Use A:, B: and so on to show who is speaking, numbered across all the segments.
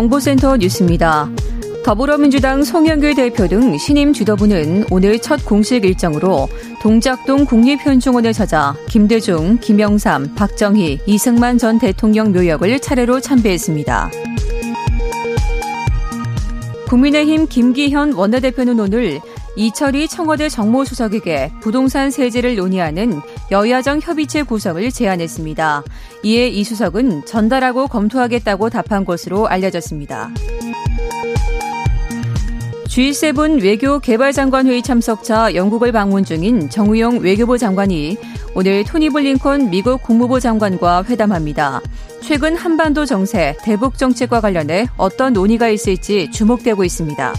A: 정보센터 뉴스입니다. 더불어민주당 송영길 대표 등 신임 주도부는 오늘 첫 공식 일정으로 동작동 국립현충원을 찾아 김대중, 김영삼, 박정희, 이승만 전 대통령 묘역을 차례로 참배했습니다. 국민의힘 김기현 원내대표는 오늘 이철희 청와대 정무수석에게 부동산 세제를 논의하는 여야정 협의체 구성을 제안했습니다. 이에 이 수석은 전달하고 검토하겠다고 답한 것으로 알려졌습니다. G7 외교 개발장관 회의 참석차 영국을 방문 중인 정우용 외교부 장관이 오늘 토니 블링컨 미국 국무부 장관과 회담합니다. 최근 한반도 정세, 대북 정책과 관련해 어떤 논의가 있을지 주목되고 있습니다.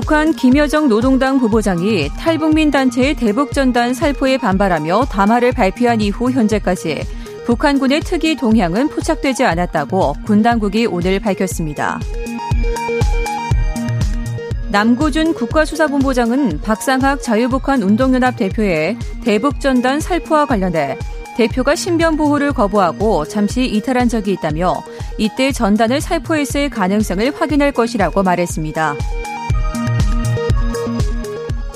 A: 북한 김여정 노동당 부부장이 탈북민 단체의 대북전단 살포에 반발하며 담화를 발표한 이후 현재까지 북한군의 특이 동향은 포착되지 않았다고 군 당국이 오늘 밝혔습니다. 남구준 국가수사본부장은 박상학 자유북한 운동연합 대표의 대북전단 살포와 관련해 대표가 신변 보호를 거부하고 잠시 이탈한 적이 있다며 이때 전단을 살포했을 가능성을 확인할 것이라고 말했습니다.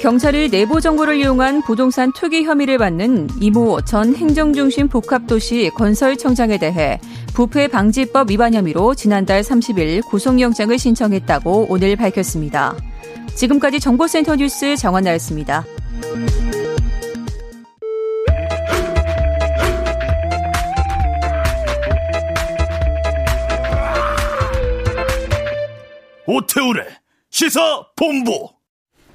A: 경찰이 내부 정보를 이용한 부동산 투기 혐의를 받는 이모 전 행정중심 복합도시 건설청장에 대해 부패 방지법 위반 혐의로 지난달 30일 구속영장을 신청했다고 오늘 밝혔습니다. 지금까지 정보센터 뉴스 정원나였습니다.
B: 오태우래 시사 본부.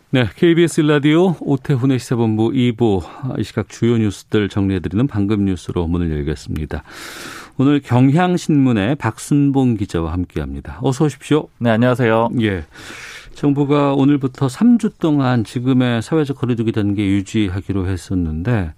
C: 네, KBS 라디오 오태훈의 시사본부 2부 이 시각 주요 뉴스들 정리해드리는 방금 뉴스로 문을 열겠습니다. 오늘 경향신문의 박순봉 기자와 함께합니다. 어서 오십시오.
D: 네, 안녕하세요.
C: 예. 정부가 오늘부터 3주 동안 지금의 사회적 거리두기 단계 유지하기로 했었는데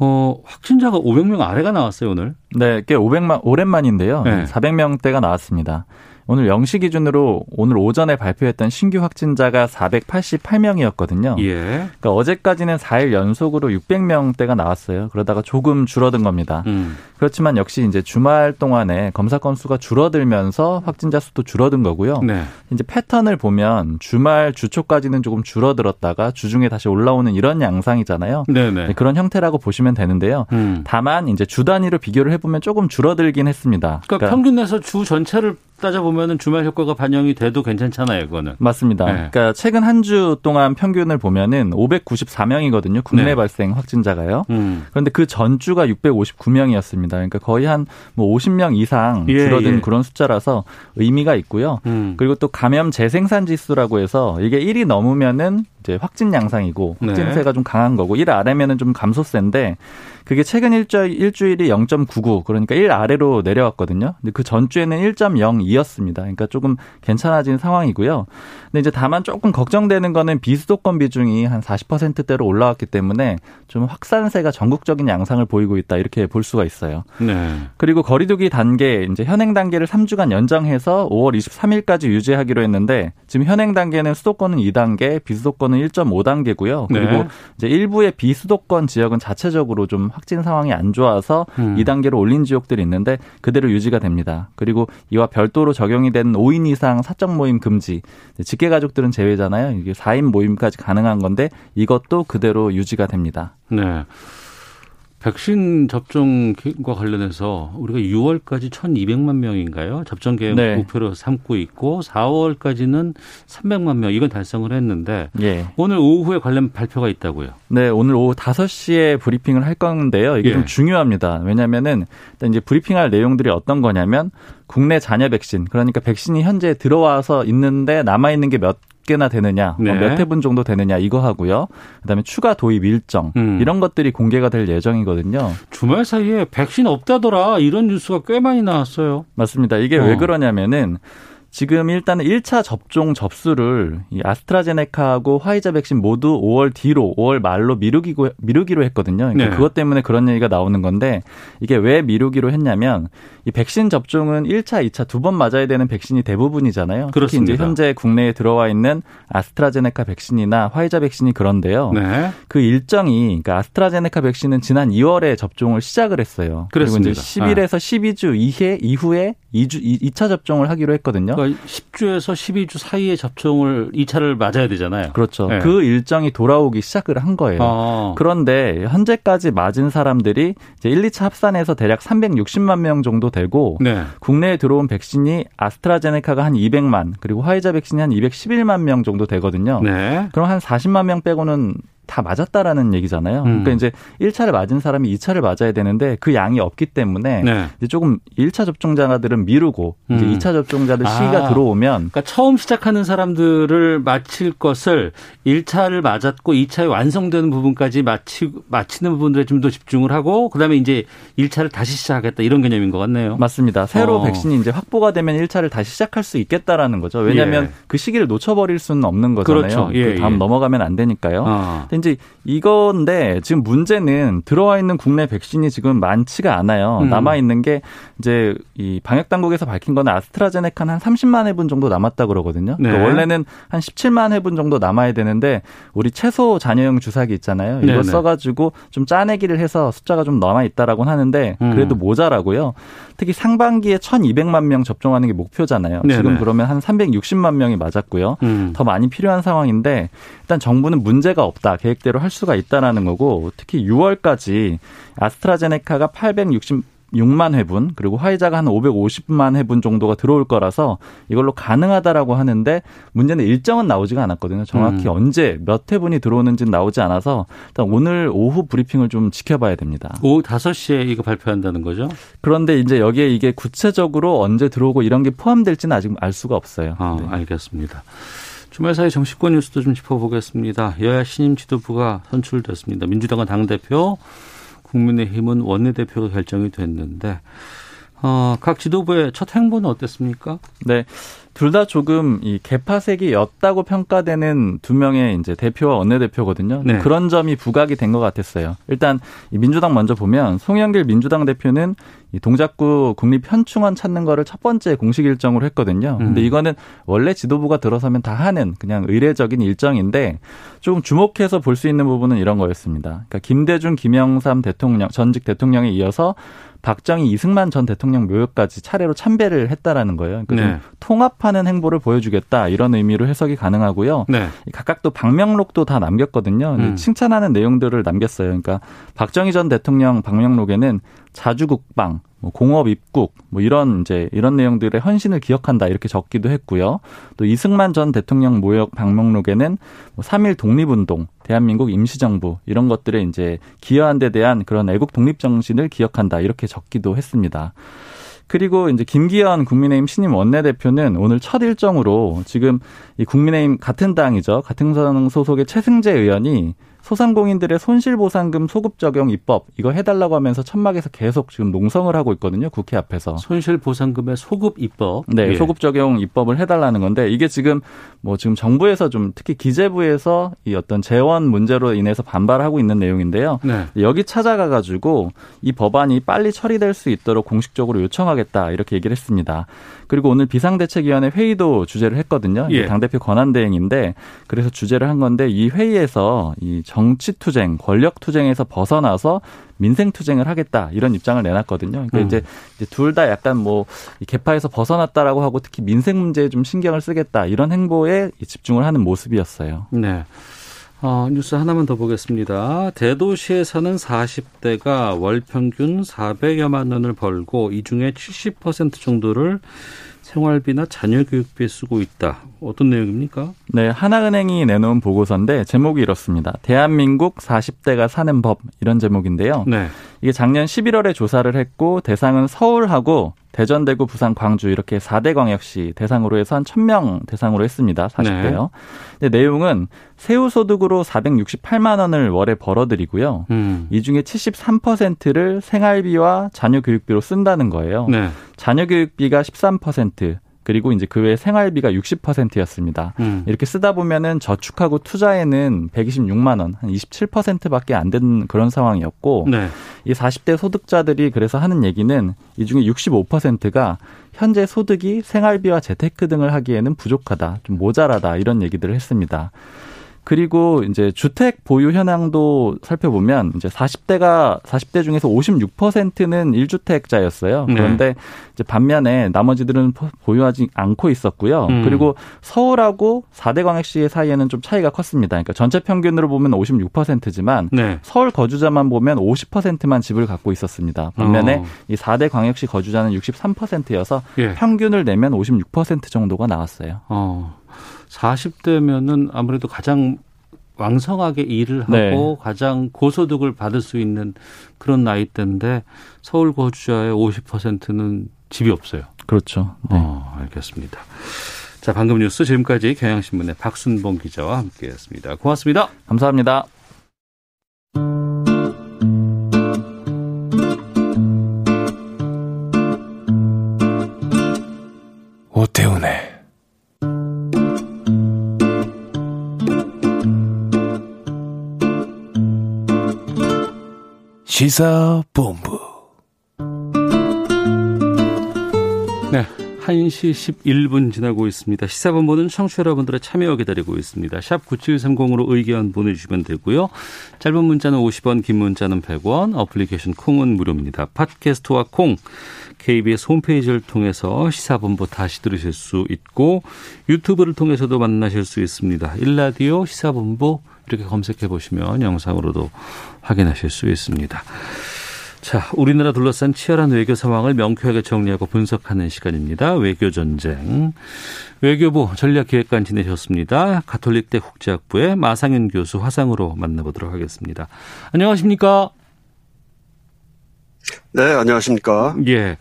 C: 어, 확진자가 500명 아래가 나왔어요, 오늘.
D: 네, 꽤 500만 오랜만인데요. 네. 400명대가 나왔습니다. 오늘 0시 기준으로 오늘 오전에 발표했던 신규 확진자가 488명이었거든요.
C: 예.
D: 그러니까 어제까지는 4일 연속으로 600명대가 나왔어요. 그러다가 조금 줄어든 겁니다.
C: 음.
D: 그렇지만 역시 이제 주말 동안에 검사 건수가 줄어들면서 확진자 수도 줄어든 거고요.
C: 네.
D: 이제 패턴을 보면 주말 주초까지는 조금 줄어들었다가 주중에 다시 올라오는 이런 양상이잖아요.
C: 네네.
D: 네, 그런 형태라고 보시면 되는데요.
C: 음.
D: 다만 이제 주 단위로 비교를 해보면 조금 줄어들긴 했습니다.
C: 그러니까, 그러니까 평균 내서 주 전체를 따져보면 주말 효과가 반영이 돼도 괜찮잖아요, 그거는.
D: 맞습니다. 네. 그러니까 최근 한 주 동안 평균을 보면은 594명이거든요. 국내 네. 발생 확진자가요.
C: 음.
D: 그런데 그 전주가 659명이었습니다. 그러니까 거의 한 뭐 50명 이상 줄어든 예, 예. 그런 숫자라서 의미가 있고요.
C: 음.
D: 그리고 또 감염 재생산 지수라고 해서 이게 1이 넘으면은 이제 확진 양상이고 확진세가 네. 좀 강한 거고 1 아래면은 좀 감소세인데 그게 최근 일주, 일주일이 0.99 그러니까 1 아래로 내려왔거든요. 근데 그 전주에는 1.02였습니다. 그러니까 조금 괜찮아진 상황이고요. 근데 이제 다만 조금 걱정되는 거는 비수도권 비중이 한 40%대로 올라왔기 때문에 좀 확산세가 전국적인 양상을 보이고 있다 이렇게 볼 수가 있어요.
C: 네.
D: 그리고 거리두기 단계 이제 현행 단계를 3주간 연장해서 5월 23일까지 유지하기로 했는데 지금 현행 단계는 수도권은 2단계, 비수도권은 1.5단계고요. 그리고
C: 네.
D: 이제 일부의 비수도권 지역은 자체적으로 좀 확진 상황이 안 좋아서
C: 음.
D: 2단계로 올린 지역들이 있는데 그대로 유지가 됩니다. 그리고 이와 별도로 적용이 된 5인 이상 사적 모임 금지, 직계 가족들은 제외잖아요. 이게 4인 모임까지 가능한 건데 이것도 그대로 유지가 됩니다.
C: 네. 백신 접종과 관련해서 우리가 6월까지 1,200만 명인가요? 접종 계획
D: 네.
C: 목표로 삼고 있고 4월까지는 300만 명 이건 달성을 했는데
D: 예.
C: 오늘 오후에 관련 발표가 있다고요.
D: 네, 오늘 오후 5시에 브리핑을 할 건데요. 이게
C: 예.
D: 좀 중요합니다. 왜냐면은 일단 이제 브리핑할 내용들이 어떤 거냐면 국내 잔여 백신, 그러니까 백신이 현재 들어와서 있는데 남아 있는 게 몇 개나 되느냐, 뭐 네. 몇 회분 정도 되느냐 이거 하고요. 그다음에 추가 도입 일정 음. 이런 것들이 공개가 될 예정이거든요.
C: 주말 사이에 백신 없다더라 이런 뉴스가 꽤 많이 나왔어요.
D: 맞습니다. 이게 어. 왜 그러냐면은 지금 일단은 1차 접종 접수를 이 아스트라제네카하고 화이자 백신 모두 5월 뒤로 5월 말로 미루기고 미루기로 했거든요. 그러니까 네. 그것 때문에 그런 얘기가 나오는 건데 이게 왜 미루기로 했냐면 이 백신 접종은 1차, 2차 두 번 맞아야 되는 백신이 대부분이잖아요.
C: 그렇습니다.
D: 특히 이제 현재 국내에 들어와 있는 아스트라제네카 백신이나 화이자 백신이 그런데요. 네. 그 일정이 그러니까 아스트라제네카 백신은 지난 2월에 접종을 시작을 했어요.
C: 그렇습니다.
D: 그리고 이제 10일에서 아. 12주 이해 이후에 2주 2차 접종을 하기로 했거든요.
C: 그러니까 10주에서 12주 사이에 접종을 2차를 맞아야 되잖아요.
D: 그렇죠. 네. 그 일정이 돌아오기 시작을 한 거예요. 아. 그런데 현재까지 맞은 사람들이 이제 1, 2차 합산해서 대략 360만 명 정도 되고 네. 국내에 들어온 백신이 아스트라제네카가 한 200만 그리고 화이자 백신이 한 211만 명 정도 되거든요. 네. 그럼 한 40만 명 빼고는 다 맞았다라는 얘기잖아요. 음. 그러니까 이제 1차를 맞은 사람이 2차를 맞아야 되는데 그 양이 없기 때문에 네. 이제 조금 1차 접종자들은 미루고 음. 이제 2차 접종자들 시기가 아. 들어오면
C: 그러니까 처음 시작하는 사람들을 마칠 것을 1차를 맞았고 2차에 완성되는 부분까지 마치 마치는 부분들에 좀 더 집중을 하고 그다음에 이제 1차를 다시 시작하겠다 이런 개념인 것 같네요.
D: 맞습니다. 새로 어. 백신이 이제 확보가 되면 1차를 다시 시작할 수 있겠다라는 거죠. 왜냐하면 예. 그 시기를 놓쳐버릴 수는 없는 거잖아요. 그렇죠. 예, 그 다음 예. 넘어가면 안 되니까요. 어. 이제 이건데 지금 문제는 들어와 있는 국내 백신이 지금 많지가 않아요. 음. 남아 있는 게 이제 이 방역 당국에서 밝힌 거는 아스트라제네카는 한 30만 회분 정도 남았다 그러거든요. 네. 그러니까 원래는 한 17만 회분 정도 남아야 되는데 우리 최소 잔여형 주사기 있잖아요. 이거 네네. 써가지고 좀 짜내기를 해서 숫자가 좀 남아 있다라고는 하는데 음. 그래도 음. 모자라고요. 특히 상반기에 1,200만 명 접종하는 게 목표잖아요. 네네. 지금 그러면 한 360만 명이 맞았고요. 음. 더 많이 필요한 상황인데 일단 정부는 문제가 없다. 계획대로 할 수가 있다라는 거고 특히 6월까지 아스트라제네카가 860 6만 회분 그리고 화이자가 한 550만 회분 정도가 들어올 거라서 이걸로 가능하다라고 하는데 문제는 일정은 나오지가 않았거든요. 정확히 음. 언제 몇 회분이 들어오는지는 나오지 않아서 일단 오늘 오후 브리핑을 좀 지켜봐야 됩니다.
C: 오후 5시에 이거 발표한다는 거죠?
D: 그런데 이제 여기에 이게 구체적으로 언제 들어오고 이런 게 포함될지는 아직 알 수가 없어요.
C: 아, 네. 알겠습니다. 주말 사이 정치권 뉴스도 좀 짚어보겠습니다. 여야 신임 지도부가 선출됐습니다. 민주당은 당대표, 국민의힘은 원내대표가 결정이 됐는데 어, 각 지도부의 첫 행보는 어땠습니까?
D: 네. 둘 다 조금 이 개파색이었다고 평가되는 두 명의 이제 대표와 원내대표거든요. 네. 그런 점이 부각이 된 것 같았어요. 일단 민주당 먼저 보면 송영길 민주당 대표는 이 동작구 국립현충원 찾는 거를 첫 번째 공식 일정으로 했거든요. 근데 음. 이거는 원래 지도부가 들어서면 다 하는 그냥 의례적인 일정인데 조금 주목해서 볼 수 있는 부분은 이런 거였습니다. 그러니까 김대중, 김영삼 대통령 전직 대통령에 이어서 박정희, 이승만 전 대통령 묘역까지 차례로 참배를 했다라는 거예요. 그러니까 네. 통합하는 행보를 보여주겠다 이런 의미로 해석이 가능하고요. 네. 각각 또 방명록도 다 남겼거든요. 음. 칭찬하는 내용들을 남겼어요. 그러니까 박정희 전 대통령 방명록에는 자주국방, 뭐 공업 입국 뭐 이런 이제 이런 내용들의 헌신을 기억한다 이렇게 적기도 했고요. 또 이승만 전 대통령 모욕 방명록에는 뭐3.1 독립운동, 대한민국 임시정부 이런 것들에 이제 기여한 데 대한 그런 애국 독립 정신을 기억한다 이렇게 적기도 했습니다. 그리고 이제 김기현 국민의힘 신임 원내대표는 오늘 첫 일정으로 지금 이 국민의힘 같은 당이죠. 같은 당 소속의 최승재 의원이 소상공인들의 손실보상금 소급 적용 입법 이거 해달라고 하면서 천막에서 계속 지금 농성을 하고 있거든요. 국회 앞에서.
C: 손실보상금의 소급 입법.
D: 네, 예. 소급 적용 입법을 해달라는 건데 이게 지금 뭐 지금 정부에서 좀 특히 기재부에서 이 어떤 재원 문제로 인해서 반발하고 있는 내용인데요. 네. 여기 찾아가 가지고 이 법안이 빨리 처리될 수 있도록 공식적으로 요청하겠다 이렇게 얘기를 했습니다. 그리고 오늘 비상대책위원회 회의도 주재를 했거든요. 예. 당 대표 권한 대행인데 그래서 주재를 한 건데 이 회의에서 이 정치투쟁, 권력투쟁에서 벗어나서 민생투쟁을 하겠다 이런 입장을 내놨거든요. 그러니까 음. 이제, 둘 다 약간 뭐 개파에서 벗어났다라고 하고 특히 민생 문제에 좀 신경을 쓰겠다 이런 행보에 집중을 하는 모습이었어요.
C: 네. 어, 뉴스 하나만 더 보겠습니다. 대도시에 사는 40대가 월 평균 400여만 원을 벌고 이 중에 70% 정도를 생활비나 자녀 교육비에 쓰고 있다. 어떤 내용입니까?
D: 네, 하나은행이 내놓은 보고서인데 제목이 이렇습니다. 대한민국 40대가 사는 법 이런 제목인데요. 네. 이게 작년 11월에 조사를 했고 대상은 서울하고 대전, 대구, 부산, 광주 이렇게 4대 광역시 대상으로 해서 한 1000명 대상으로 했습니다. 40대요. 네. 근데 내용은 세후 소득으로 468만 원을 월에 벌어들이고요. 음. 이 중에 73%를 생활비와 자녀 교육비로 쓴다는 거예요. 네. 자녀 교육비가 13%, 그리고 이제 그외 생활비가 60%였습니다. 음. 이렇게 쓰다 보면은 저축하고 투자에는 126만 원, 한 27%밖에 안 되는 그런 상황이었고 네. 이 40대 소득자들이 그래서 하는 얘기는 이 중에 65%가 현재 소득이 생활비와 재테크 등을 하기에는 부족하다, 좀 모자라다 이런 얘기들을 했습니다. 그리고 이제 주택 보유 현황도 살펴보면 이제 40대가 40대 중에서 56%는 1주택자였어요. 그런데 네. 이제 반면에 나머지들은 보유하지 않고 있었고요. 음. 그리고 서울하고 4대 광역시 사이에는 좀 차이가 컸습니다. 그러니까 전체 평균으로 보면 56%지만 네. 서울 거주자만 보면 50%만 집을 갖고 있었습니다. 반면에 어. 이 4대 광역시 거주자는 63%여서 예. 평균을 내면 56% 정도가 나왔어요. 어.
C: 40대면은 아무래도 가장 왕성하게 일을 하고 네. 가장 고소득을 받을 수 있는 그런 나이대인데 서울 거주자의 50%는 집이 없어요.
D: 그렇죠.
C: 네. 어, 알겠습니다. 자, 방금 뉴스 지금까지 경향신문의 박순봉 기자와 함께했습니다. 고맙습니다.
D: 감사합니다.
E: 오태훈의 시사본부.
C: 네. 1시 11분 지나고 있습니다. 시사본부는 청취자 여러분들의 참여 기다리고 있습니다. 샵 9730으로 의견 보내주시면 되고요. 짧은 문자는 50원, 긴 문자는 100원, 어플리케이션 콩은 무료입니다. 팟캐스트와 콩, KBS 홈페이지를 통해서 시사본부 다시 들으실 수 있고 유튜브를 통해서도 만나실 수 있습니다. 일라디오 시사본부 이렇게 검색해 보시면 영상으로도 확인하실 수 있습니다. 자, 우리나라 둘러싼 치열한 외교 상황을 명쾌하게 정리하고 분석하는 시간입니다. 외교 전쟁. 외교부 전략기획관 지내셨습니다. 가톨릭대 국제학부의 마상현 교수 화상으로 만나보도록 하겠습니다. 안녕하십니까?
F: 네, 안녕하십니까?
C: 예.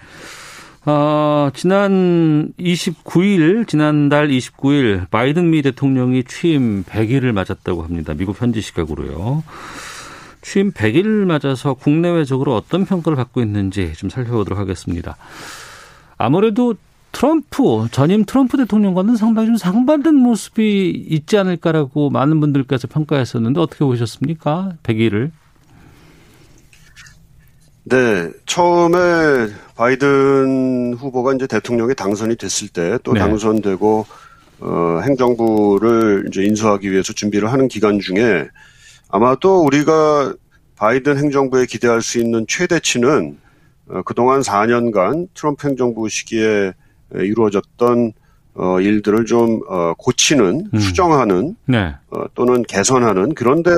C: 어, 지난 29일, 지난달 29일 바이든 미 대통령이 취임 100일을 맞았다고 합니다. 미국 현지 시각으로요. 취임 100일 맞아서 국내외적으로 어떤 평가를 받고 있는지 좀 살펴보도록 하겠습니다. 아무래도 트럼프, 전임 트럼프 대통령과는 상당히 좀 상반된 모습이 있지 않을까라고 많은 분들께서 평가했었는데 어떻게 보셨습니까? 100일을.
F: 네, 처음에 바이든 후보가 이제 대통령에 당선이 됐을 때또 네. 당선되고 어, 행정부를 이제 인수하기 위해서 준비를 하는 기간 중에 아마도 우리가 바이든 행정부에 기대할 수 있는 최대치는 어, 그동안 4년간 트럼프 행정부 시기에 이루어졌던 어, 일들을 좀, 어, 고치는, 음. 수정하는, 네. 어, 또는 개선하는 그런데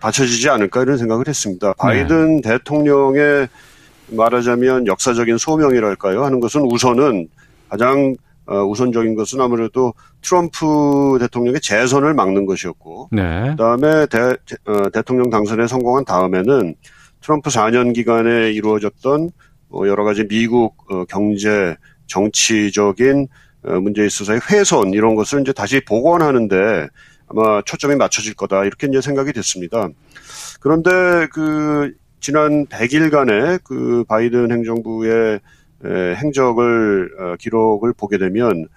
F: 받쳐지지 않을까 이런 생각을 했습니다. 바이든 네. 대통령의 말하자면 역사적인 소명이랄까요? 하는 것은 우선은 가장 어, 우선적인 것은 아무래도 트럼프 대통령의 재선을 막는 것이었고, 네. 그 다음에 대, 어, 대통령 당선에 성공한 다음에는 트럼프 4년 기간에 이루어졌던 어, 여러 가지 미국 어, 경제 정치적인 어, 문제에 있어서의 훼손 이런 것을 이제 다시 복원하는데 아마 초점이 맞춰질 거다 이렇게 이제 생각이 됐습니다. 그런데 그 지난 100일간의 그 바이든 행정부의 행적을 어, 기록을 보게 되면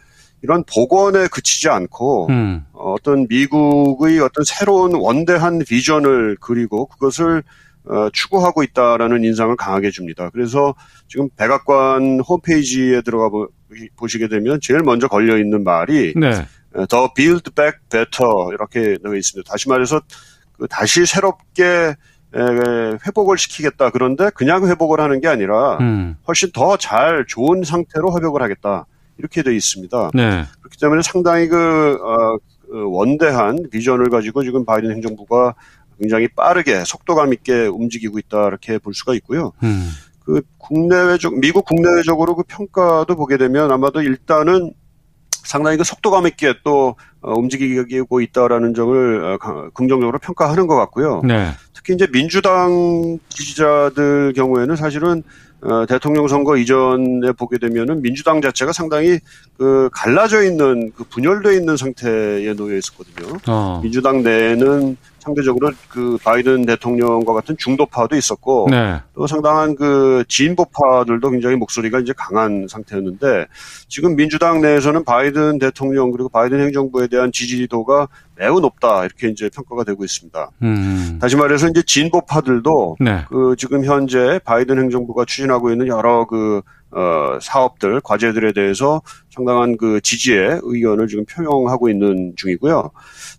F: 이런 복원에 그치지 않고 음. 어떤 미국의 어떤 새로운 원대한 비전을 그리고 그것을 어, 추구하고 있다라는 인상을 강하게 줍니다. 그래서 지금 백악관 홈페이지에 들어가 보, 시게 되면 제일 먼저 걸려 있는 말이 네. 더 build back better 이렇게 되어 있습니다. 다시 말해서 그 다시 새롭게 회복을 시키겠다. 그런데 그냥 회복을 하는 게 아니라 음. 훨씬 더 잘 좋은 상태로 회복을 하겠다. 이렇게 되어 있습니다. 네. 그렇기 때문에 상당히 그, 어, 그 원대한 비전을 가지고 지금 바이든 행정부가 굉장히 빠르게 속도감 있게 움직이고 있다 이렇게 볼 수가 있고요. 음. 그 국내외적 미국 국내외적으로 그 평가도 보게 되면 아마도 일단은 상당히 그 속도감 있게 또 어, 움직이고 있다라는 점을 어, 긍정적으로 평가하는 것 같고요. 네. 특히 이제 민주당 지지자들 경우에는 사실은 어, 대통령 선거 이전에 보게 되면은 민주당 자체가 상당히 그 갈라져 있는 그 분열돼 있는 상태에 놓여 있었거든요. 어. 민주당 내에는 상대적으로 그 바이든 대통령과 같은 중도파도 있었고 네. 또 상당한 그 진보파들도 굉장히 목소리가 이제 강한 상태였는데 지금 민주당 내에서는 바이든 대통령 그리고 바이든 행정부에 대한 지지도가 매우 높다 이렇게 이제 평가가 되고 있습니다. 음. 다시 말해서 이제 진보파들도 네. 그 지금 현재 바이든 행정부가 추진하고 있는 여러 그 어, 사업들, 과제들에 대해서 상당한 그 지지의 의견을 지금 표명하고 있는 중이고요.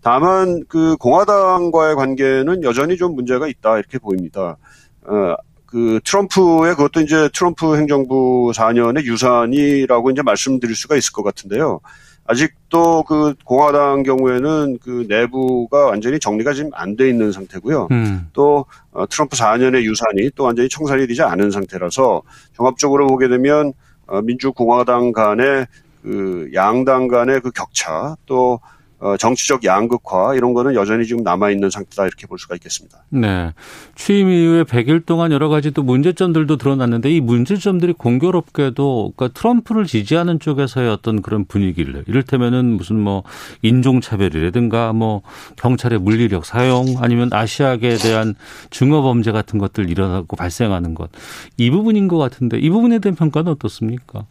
F: 다만 그 공화당과의 관계는 여전히 좀 문제가 있다 이렇게 보입니다. 어, 그 트럼프의 그것도 이제 트럼프 행정부 4년의 유산이라고 이제 말씀드릴 수가 있을 것 같은데요. 아직도 그 공화당 경우에는 그 내부가 완전히 정리가 지금 안 돼 있는 상태고요. 음. 또 어, 트럼프 4년의 유산이 또 완전히 청산이 되지 않은 상태라서 종합적으로 보게 되면 어, 민주공화당 간의 그 양당 간의 그 격차 또 어, 정치적 양극화 이런 거는 여전히 지금 남아 있는 상태다 이렇게 볼 수가 있겠습니다.
C: 네. 취임 이후에 100일 동안 여러 가지 또 문제점들도 드러났는데 이 문제점들이 공교롭게도 그러니까 트럼프를 지지하는 쪽에서의 어떤 그런 분위기를 이를테면은 무슨 뭐 인종 차별이라든가 뭐 경찰의 물리력 사용 아니면 아시아계에 대한 증오 범죄 같은 것들 일어나고 발생하는 것 이 부분인 것 같은데 이 부분에 대한 평가는 어떻습니까?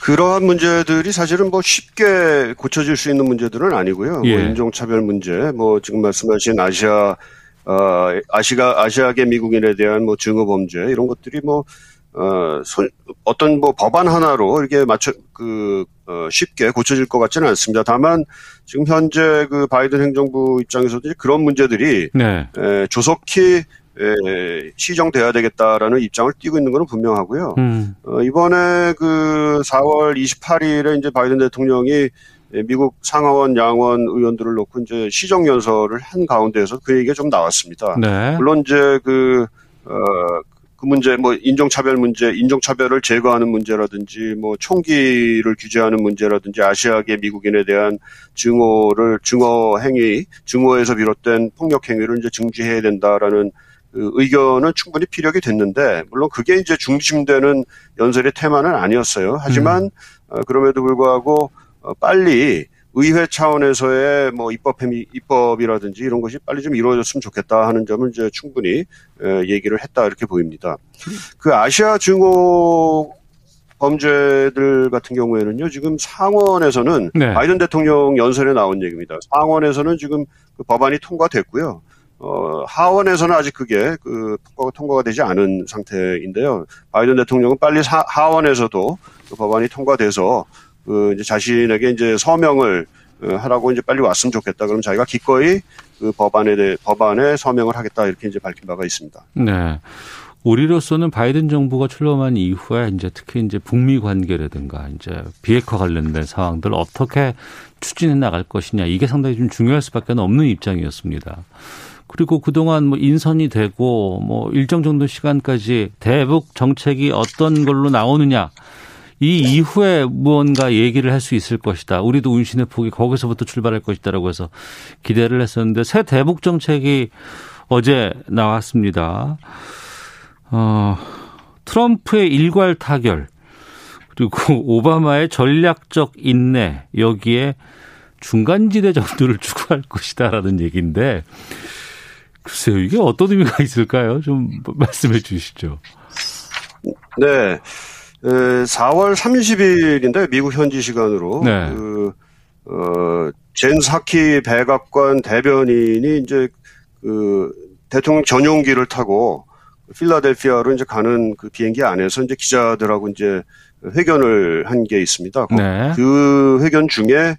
F: 그러한 문제들이 사실은 뭐 쉽게 고쳐질 수 있는 문제들은 아니고요. 뭐 예. 뭐 인종차별 문제, 뭐 지금 말씀하신 아시아, 어, 아시아, 아시아계 미국인에 대한 뭐 증오 범죄 이런 것들이 뭐, 어, 손, 어떤 뭐 법안 하나로 이렇게 맞춰, 그, 어, 쉽게 고쳐질 것 같지는 않습니다. 다만 지금 현재 그 바이든 행정부 입장에서도 그런 문제들이 네. 에, 조속히 에, 시정돼야 되겠다라는 입장을 띄고 있는 것은 분명하고요. 음. 어, 이번에 그 4월 28일에 이제 바이든 대통령이 미국 상하원 양원 의원들을 놓고 이제 시정 연설을 한 가운데에서 그 얘기가 좀 나왔습니다. 네. 물론 이제 그, 어, 그 문제, 뭐, 인종차별 문제, 인종차별을 제거하는 문제라든지, 뭐, 총기를 규제하는 문제라든지, 아시아계 미국인에 대한 증오를, 증오 행위, 증오에서 비롯된 폭력 행위를 이제 중지해야 된다라는 그 의견은 충분히 피력이 됐는데 물론 그게 이제 중심되는 연설의 테마는 아니었어요. 하지만 음. 어, 그럼에도 불구하고 어, 빨리 의회 차원에서의 뭐 입법 행위, 입법이라든지 이런 것이 빨리 좀 이루어졌으면 좋겠다 하는 점을 이제 충분히 에, 얘기를 했다 이렇게 보입니다. 그 아시아 증오 범죄들 같은 경우에는요, 지금 상원에서는 네. 바이든 대통령 연설에 나온 얘기입니다. 상원에서는 지금 그 법안이 통과됐고요. 어, 하원에서는 아직 그게 그 통과가, 통과가 되지 않은 상태인데요. 바이든 대통령은 빨리 사, 하원에서도 그 법안이 통과돼서 그 이제 자신에게 이제 서명을 어, 하라고 이제 빨리 왔으면 좋겠다. 그럼 자기가 기꺼이 그 법안에 대해 법안에 서명을 하겠다 이렇게 이제 밝힌 바가 있습니다.
C: 네. 우리로서는 바이든 정부가 출범한 이후에 이제 특히 이제 북미 관계라든가 이제 비핵화 관련된 상황들 어떻게 추진해 나갈 것이냐 이게 상당히 좀 중요할 수밖에 없는 입장이었습니다. 그리고 그동안 뭐 인선이 되고 뭐 일정 정도 시간까지 대북 정책이 어떤 걸로 나오느냐 이 이후에 무언가 얘기를 할 수 있을 것이다. 우리도 운신의 폭이 거기서부터 출발할 것이다라고 해서 기대를 했었는데 새 대북 정책이 어제 나왔습니다. 어, 트럼프의 일괄 타결 그리고 오바마의 전략적 인내 여기에 중간지대 정도를 추구할 것이다라는 얘기인데 글쎄요, 이게 어떤 의미가 있을까요? 좀 말씀해 주시죠.
F: 네. 4월 30일인데 미국 현지 시간으로 네. 그, 어, 젠 사키 백악관 대변인이 이제 그 대통령 전용기를 타고 필라델피아로 이제 가는 그 비행기 안에서 이제 기자들하고 이제 회견을 한 게 있습니다. 네. 그 회견 중에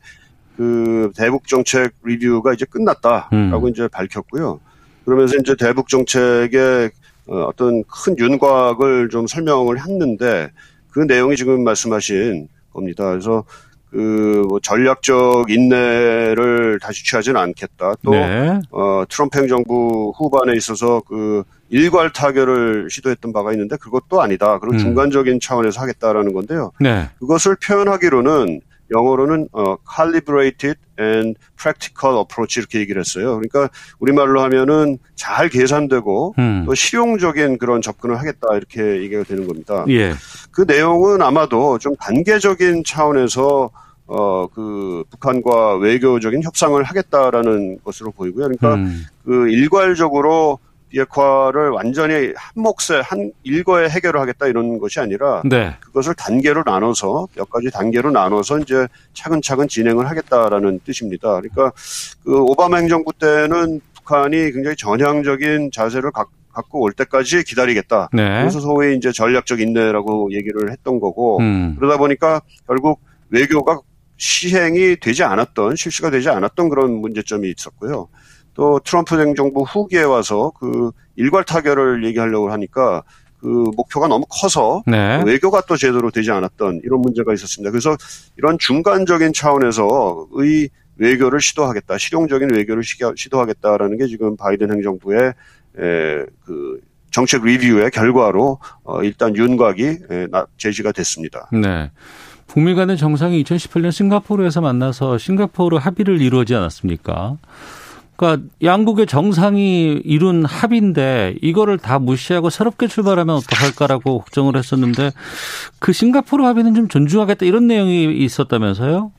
F: 그 대북 정책 리뷰가 이제 끝났다라고 음. 이제 밝혔고요. 그러면서 이제 대북 정책의 어, 어떤 큰 윤곽을 좀 설명을 했는데 그 내용이 지금 말씀하신 겁니다. 그래서 그 뭐 전략적 인내를 다시 취하지는 않겠다. 또 네. 어, 트럼프 행정부 후반에 있어서 그 일괄 타결을 시도했던 바가 있는데 그것도 아니다. 그런
C: 음.
F: 중간적인 차원에서 하겠다라는 건데요.
C: 네.
F: 그것을 표현하기로는 영어로는 어, calibrated and practical approach 이렇게 얘기를 했어요. 그러니까 우리말로 하면은 잘 계산되고
C: 음.
F: 또 실용적인 그런 접근을 하겠다 이렇게 얘기가 되는 겁니다.
C: 예.
F: 그 내용은 아마도 좀 단계적인 차원에서 어 그 북한과 외교적인 협상을 하겠다라는 것으로 보이고요. 그러니까
C: 음.
F: 그 일괄적으로 비핵화를 완전히 한 몫에 한 일거에 해결을 하겠다 이런 것이 아니라
C: 네.
F: 그것을 단계로 나눠서 몇 가지 단계로 나눠서 이제 차근차근 진행을 하겠다라는 뜻입니다. 그러니까 그 오바마 행정부 때는 북한이 굉장히 전향적인 자세를 갖, 갖고 올 때까지 기다리겠다.
C: 네.
F: 그래서 소위 이제 전략적 인내라고 얘기를 했던 거고
C: 음.
F: 그러다 보니까 결국 외교가 시행이 되지 않았던 실시가 되지 않았던 그런 문제점이 있었고요. 또 트럼프 행정부 후기에 와서 그 일괄 타결을 얘기하려고 하니까 그 목표가 너무 커서
C: 네.
F: 외교가 또 제대로 되지 않았던 이런 문제가 있었습니다. 그래서 이런 중간적인 차원에서 의 외교를 시도하겠다, 실용적인 외교를 시도- 시도하겠다라는 게 지금 바이든 행정부의 에, 그 정책 리뷰의 결과로 어, 일단 윤곽이 에, 제시가 됐습니다.
C: 네. 북미 간의 정상이 2018년 싱가포르에서 만나서 싱가포르 합의를 이루어지 않았습니까? 그러니까 양국의 정상이 이룬 합의인데 이거를 다 무시하고 새롭게 출발하면 어떡할까라고 걱정을 했었는데 그 싱가포르 합의는 좀 존중하겠다 이런 내용이 있었다면서요?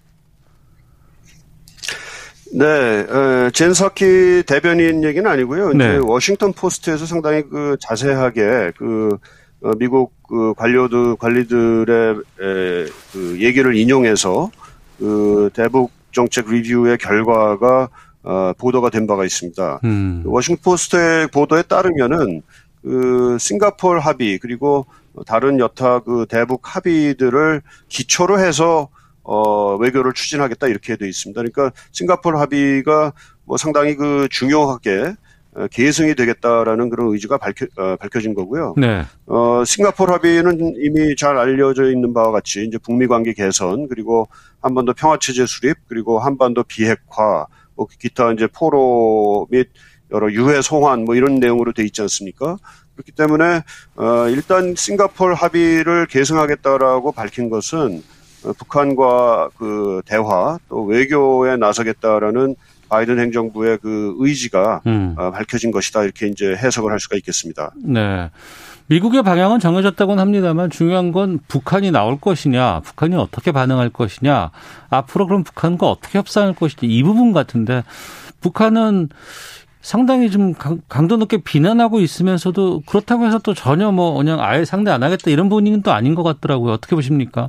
F: 네, 에, 젠사키 대변인 얘기는 아니고요.
C: 네.
F: 이제 워싱턴 포스트에서 상당히 그 자세하게 그 어, 미국 그 관료들 관리들의 에, 그 얘기를 인용해서 그 대북 정책 리뷰의 결과가 어, 보도가 된 바가 있습니다.
C: 음.
F: 워싱턴 포스트의 보도에 따르면은 그 싱가포르 합의 그리고 다른 여타 그 대북 합의들을 기초로 해서 어 외교를 추진하겠다 이렇게 돼 있습니다. 그러니까 싱가포르 합의가 뭐 상당히 그 중요하게 어, 계승이 되겠다라는 그런 의지가 밝혀, 어, 밝혀진 거고요.
C: 네.
F: 어, 싱가포르 합의는 이미 잘 알려져 있는 바와 같이 이제 북미 관계 개선 그리고 한반도 평화체제 수립 그리고 한반도 비핵화 뭐 기타 이제 포로 및 여러 유해 송환 뭐 이런 내용으로 돼 있지 않습니까? 그렇기 때문에 어, 일단 싱가포르 합의를 계승하겠다라고 밝힌 것은 어, 북한과 그 대화 또 외교에 나서겠다라는 바이든 행정부의 그 의지가
C: 음.
F: 어, 밝혀진 것이다 이렇게 이제 해석을 할 수가 있겠습니다.
C: 네. 미국의 방향은 정해졌다고는 합니다만 중요한 건 북한이 나올 것이냐, 북한이 어떻게 반응할 것이냐, 앞으로 그럼 북한과 어떻게 협상할 것이냐 이 부분 같은데 북한은 상당히 좀 강- 강도 높게 비난하고 있으면서도 그렇다고 해서 또 전혀 뭐 그냥 아예 상대 안 하겠다 이런 분위기는 또 아닌 것 같더라고요. 어떻게 보십니까?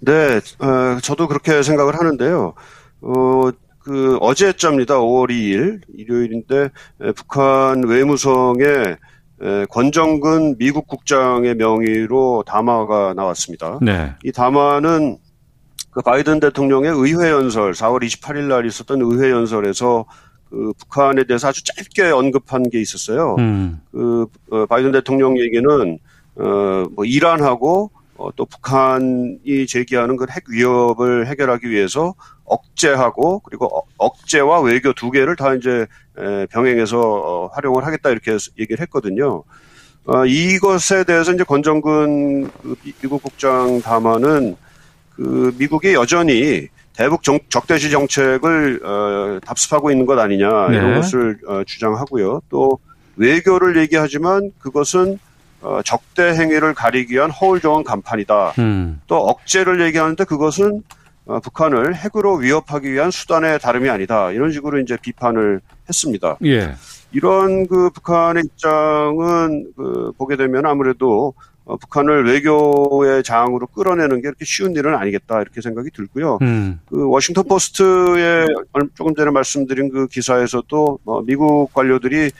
F: 네, 어, 저도 그렇게 생각을 하는데요. 어, 그 어제자입니다. 5월 2일 일요일인데 에, 북한 외무성에 에, 권정근 미국 국장의 명의로 담화가 나왔습니다.
C: 네.
F: 이 담화는 그 바이든 대통령의 의회 연설 4월 28일 날 있었던 의회 연설에서 그 북한에 대해서 아주 짧게 언급한 게 있었어요.
C: 음.
F: 그 어, 바이든 대통령 얘기는 어뭐 이란하고 어, 또 북한이 제기하는 그 핵 위협을 해결하기 위해서 억제하고 그리고 어- 억제와 외교 두 개를 다 이제 에, 병행해서 어, 활용을 하겠다 이렇게 얘기를 했거든요. 어, 이것에 대해서 이제 권정근 그 미- 미국 국장 담화는 그 미국이 여전히 대북 정- 적대시 정책을 어, 답습하고 있는 것 아니냐 이런
C: 네.
F: 것을 어, 주장하고요. 또 외교를 얘기하지만 그것은 어, 적대 행위를 가리기 위한 허울 좋은 간판이다.
C: 음.
F: 또 억제를 얘기하는데 그것은 어, 북한을 핵으로 위협하기 위한 수단의 다름이 아니다. 이런 식으로 이제 비판을 했습니다.
C: 예.
F: 이런 그 북한의 입장은 그 보게 되면 아무래도 어, 북한을 외교의 장으로 끌어내는 게 이렇게 쉬운 일은 아니겠다 이렇게 생각이 들고요.
C: 음.
F: 그 워싱턴 포스트에 얼- 조금 전에 말씀드린 그 기사에서도 뭐 미국 관료들이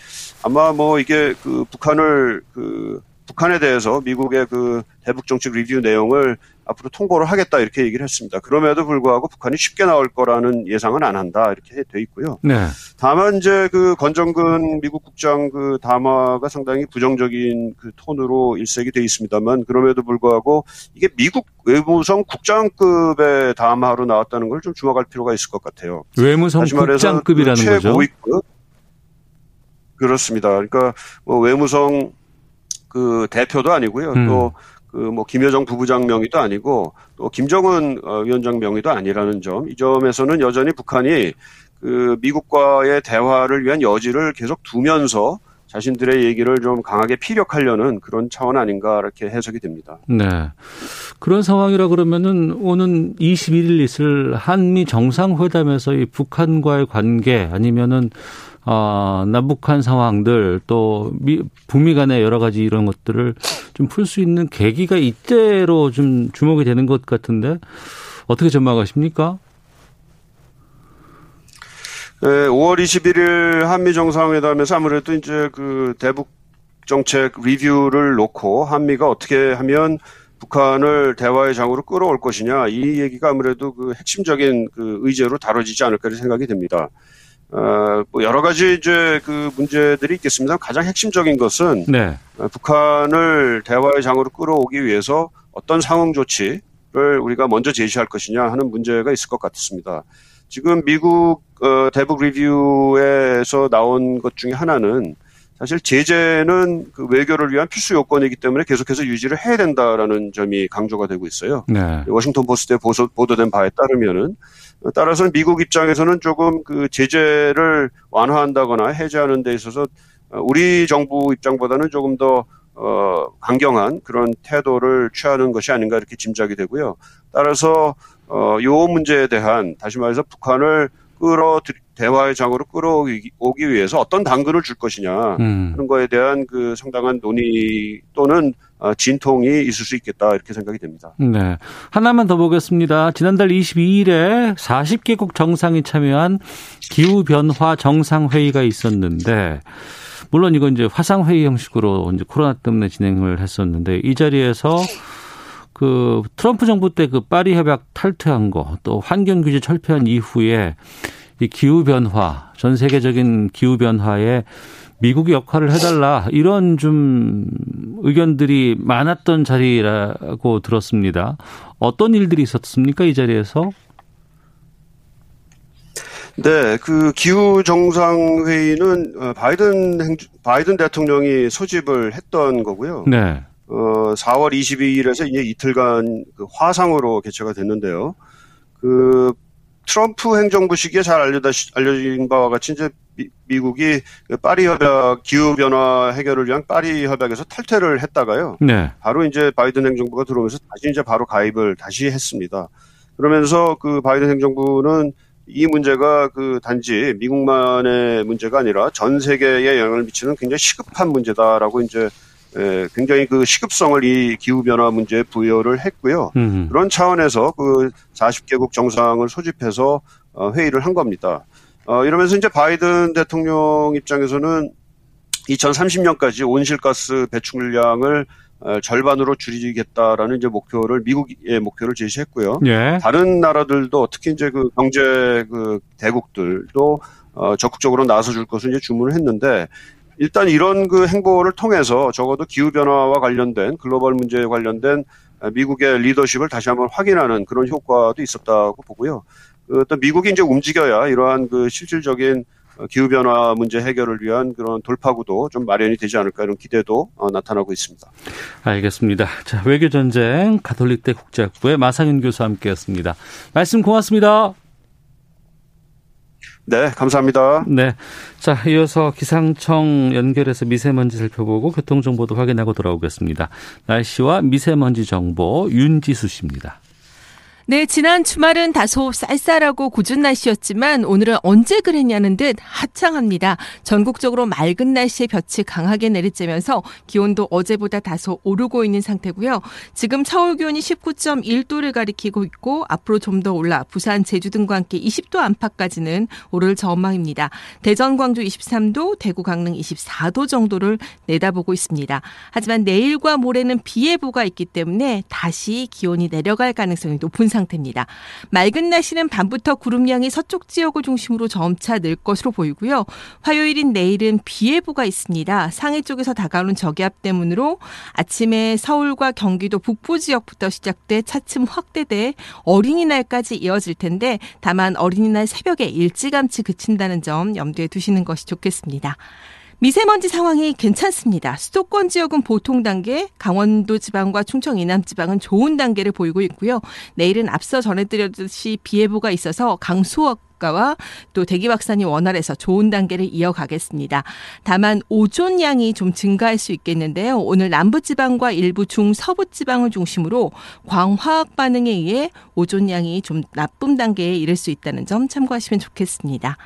F: 아마 뭐 이게 그 북한을 그 북한에 대해서 미국의 그 대북 정책 리뷰 내용을 앞으로 통보를 하겠다 이렇게 얘기를 했습니다. 그럼에도 불구하고 북한이 쉽게 나올 거라는 예상은 안 한다 이렇게 돼 있고요.
C: 네.
F: 다만 이제 그 권정근 미국 국장 그 담화가 상당히 부정적인 그 톤으로 일색이 돼 있습니다만 그럼에도 불구하고 이게 미국 외무성 국장급의 담화로 나왔다는 걸 좀 주목할 필요가 있을 것 같아요.
C: 외무성 국장급이라는
F: 그
C: 거죠.
F: 최고위급 그렇습니다. 그러니까 뭐 외무성 그 대표도 아니고요. 음. 또 그 뭐 김여정 부부장 명의도 아니고 또 김정은 어, 위원장 명의도 아니라는 점. 이 점에서는 여전히 북한이 그 미국과의 대화를 위한 여지를 계속 두면서 자신들의 얘기를 좀 강하게 피력하려는 그런 차원 아닌가 이렇게 해석이 됩니다.
C: 네. 그런 상황이라 그러면은 오는 21일 있을 한미 정상회담에서 이 북한과의 관계 아니면은 어, 남북한 상황들 또 미, 북미 간의 여러 가지 이런 것들을 좀 풀 수 있는 계기가 이때로 좀 주목이 되는 것 같은데 어떻게 전망하십니까?
F: 네, 5월 21일 한미 정상회담에서 아무래도 이제 그 대북 정책 리뷰를 놓고 한미가 어떻게 하면 북한을 대화의 장으로 끌어올 것이냐 이 얘기가 아무래도 그 핵심적인 그 의제로 다뤄지지 않을까 생각이 됩니다. 어, 뭐 여러 가지 이제 그 문제들이 있겠습니다. 가장 핵심적인 것은 네. 어, 북한을 대화의 장으로 끌어오기 위해서 어떤 상응 조치를 우리가 먼저 제시할 것이냐 하는 문제가 있을 것 같습니다. 지금 미국 어, 대북 리뷰에서 나온 것 중에 하나는 사실 제재는 그 외교를 위한 필수 요건이기 때문에 계속해서 유지를 해야 된다라는 점이 강조가 되고 있어요. 네. 워싱턴 포스트에 보도된 바에 따르면은 따라서 미국 입장에서는 조금 그 제재를 완화한다거나 해제하는 데 있어서 우리 정부 입장보다는 조금 더 어, 강경한 그런 태도를 취하는 것이 아닌가 이렇게 짐작이 되고요. 따라서 어, 요 문제에 대한 다시 말해서 북한을 끌어 대화의 장으로 끌어오기 위해서 어떤 당근을 줄 것이냐 음. 하는 거에 대한 그 상당한 논의 또는 어, 진통이 있을 수 있겠다 이렇게 생각이 됩니다.
C: 네. 하나만 더 보겠습니다. 지난달 22일에 40개국 정상이 참여한 기후 변화 정상 회의가 있었는데 물론 이건 이제 화상 회의 형식으로 이제 코로나 때문에 진행을 했었는데 이 자리에서 그 트럼프 정부 때 그 파리 협약 탈퇴한 거 또 환경 규제 철폐한 이후에 이 기후 변화 전 세계적인 기후 변화에 미국이 역할을 해달라 이런 좀 의견들이 많았던 자리라고 들었습니다. 어떤 일들이 있었습니까 이 자리에서?
F: 네, 그 기후 정상 회의는 어, 바이든 행 바이든 대통령이 소집을 했던 거고요. 네. 어 4월 22일에서 이제 이틀간 그 화상으로 개최가 됐는데요. 그 트럼프 행정부 시기에 잘 알려다 알려진 바와 같이 이제 미, 국이 그 파리 협약 기후 변화 해결을 위한 파리 협약에서 탈퇴를 했다가요. 네. 바로 이제 바이든 행정부가 들어오면서 다시 이제 바로 가입을 다시 했습니다. 그러면서 그 바이든 행정부는 이 문제가 그 단지 미국만의 문제가 아니라 전 세계에 영향을 미치는 굉장히 시급한 문제다라고 이제 예, 굉장히 그 시급성을 이 기후변화 문제에 부여를 했고요. 음흠. 그런 차원에서 그 40개국 정상을 소집해서 어, 회의를 한 겁니다. 어, 이러면서 이제 바이든 대통령 입장에서는 2030년까지 온실가스 배출량을 어, 절반으로 줄이겠다라는 이제 목표를 미국의 목표를 제시했고요. 예. 다른 나라들도 특히 이제 그 경제 그 대국들도 어, 적극적으로 나서줄 것을 이제 주문을 했는데 일단 이런 그 행보를 통해서 적어도 기후 변화와 관련된 글로벌 문제에 관련된 미국의 리더십을 다시 한번 확인하는 그런 효과도 있었다고 보고요. 그또 미국이 이제 움직여야 이러한 그 실질적인 기후 변화 문제 해결을 위한 그런 돌파구도 좀 마련이 되지 않을까 이런 기대도 어, 나타나고 있습니다.
C: 알겠습니다. 자, 외교 전쟁 가톨릭대 국제학부의 마상윤 교수와 함께 했습니다. 말씀 고맙습니다.
F: 네, 감사합니다.
C: 네. 자, 이어서 기상청 연결해서 미세먼지 살펴보고 교통정보도 확인하고 돌아오겠습니다. 날씨와 미세먼지 정보 윤지수 씨입니다.
G: 네, 지난 주말은 다소 쌀쌀하고 궂은 날씨였지만 오늘은 언제 그랬냐는 듯 화창합니다. 전국적으로 맑은 날씨에 볕이 강하게 내리쬐면서 기온도 어제보다 다소 오르고 있는 상태고요. 지금 서울 기온이 19.1도를 가리키고 있고 앞으로 좀 더 올라 부산, 제주 등과 함께 20도 안팎까지는 오를 전망입니다. 대전, 광주 23도, 대구, 강릉 24도 정도를 내다보고 있습니다. 하지만 내일과 모레는 비 예보가 있기 때문에 다시 기온이 내려갈 가능성이 높은 상 태입니다. 맑은 날씨는 밤부터 구름량이 서쪽 지역을 중심으로 점차 늘 것으로 보이고요. 화요일인 내일은 비 예보가 있습니다. 상해 쪽에서 다가오는 저기압 때문으로 아침에 서울과 경기도 북부 지역부터 시작돼 차츰 확대돼 어린이날까지 이어질 텐데 다만 어린이날 새벽에 일찌감치 그친다는 점 염두에 두시는 것이 좋겠습니다. 미세먼지 상황이 괜찮습니다. 수도권 지역은 보통 단계, 강원도 지방과 충청 이남 지방은 좋은 단계를 보이고 있고요. 내일은 앞서 전해드렸듯이 비 예보가 있어서 강수업가와 또 대기 확산이 원활해서 좋은 단계를 이어가겠습니다. 다만 오존 양이 좀 증가할 수 있겠는데요. 오늘 남부 지방과 일부 중서부 지방을 중심으로 광화학 반응에 의해 오존 양이 좀 나쁨 단계에 이를 수 있다는 점 참고하시면 좋겠습니다.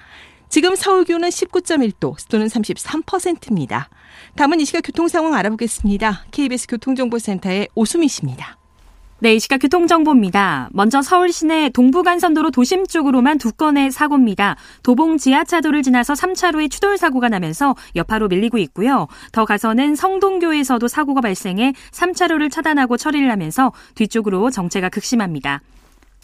G: 지금 서울 기온은 19.1도, 습도는 33%입니다. 다음은 이 시각 교통 상황 알아보겠습니다. KBS 교통정보센터의 오수미 씨입니다.
H: 네, 이 시각 교통정보입니다. 먼저 서울 시내 동부간선도로 도심 쪽으로만 두 건의 사고입니다. 도봉 지하차도를 지나서 3차로에 추돌 사고가 나면서 여파로 밀리고 있고요. 더 가서는 성동교에서도 사고가 발생해 3차로를 차단하고 처리를 하면서 뒤쪽으로 정체가 극심합니다.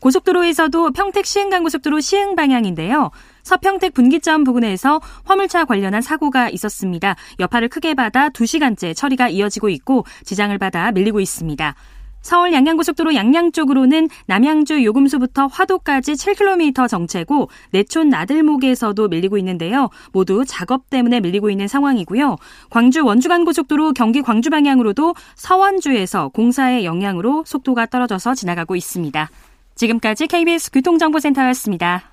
H: 고속도로에서도 평택 시흥간고속도로 시흥 방향인데요. 서평택 분기점 부근에서 화물차 관련한 사고가 있었습니다. 여파를 크게 받아 2시간째 처리가 이어지고 있고 지장을 받아 밀리고 있습니다. 서울 양양고속도로 양양 쪽으로는 남양주 요금소부터 화도까지 7km 정체고 내촌 나들목에서도 밀리고 있는데요. 모두 작업 때문에 밀리고 있는 상황이고요. 광주 원주간고속도로 경기 광주 방향으로도 서원주에서 공사의 영향으로 속도가 떨어져서 지나가고 있습니다. 지금까지 KBS 교통정보센터였습니다.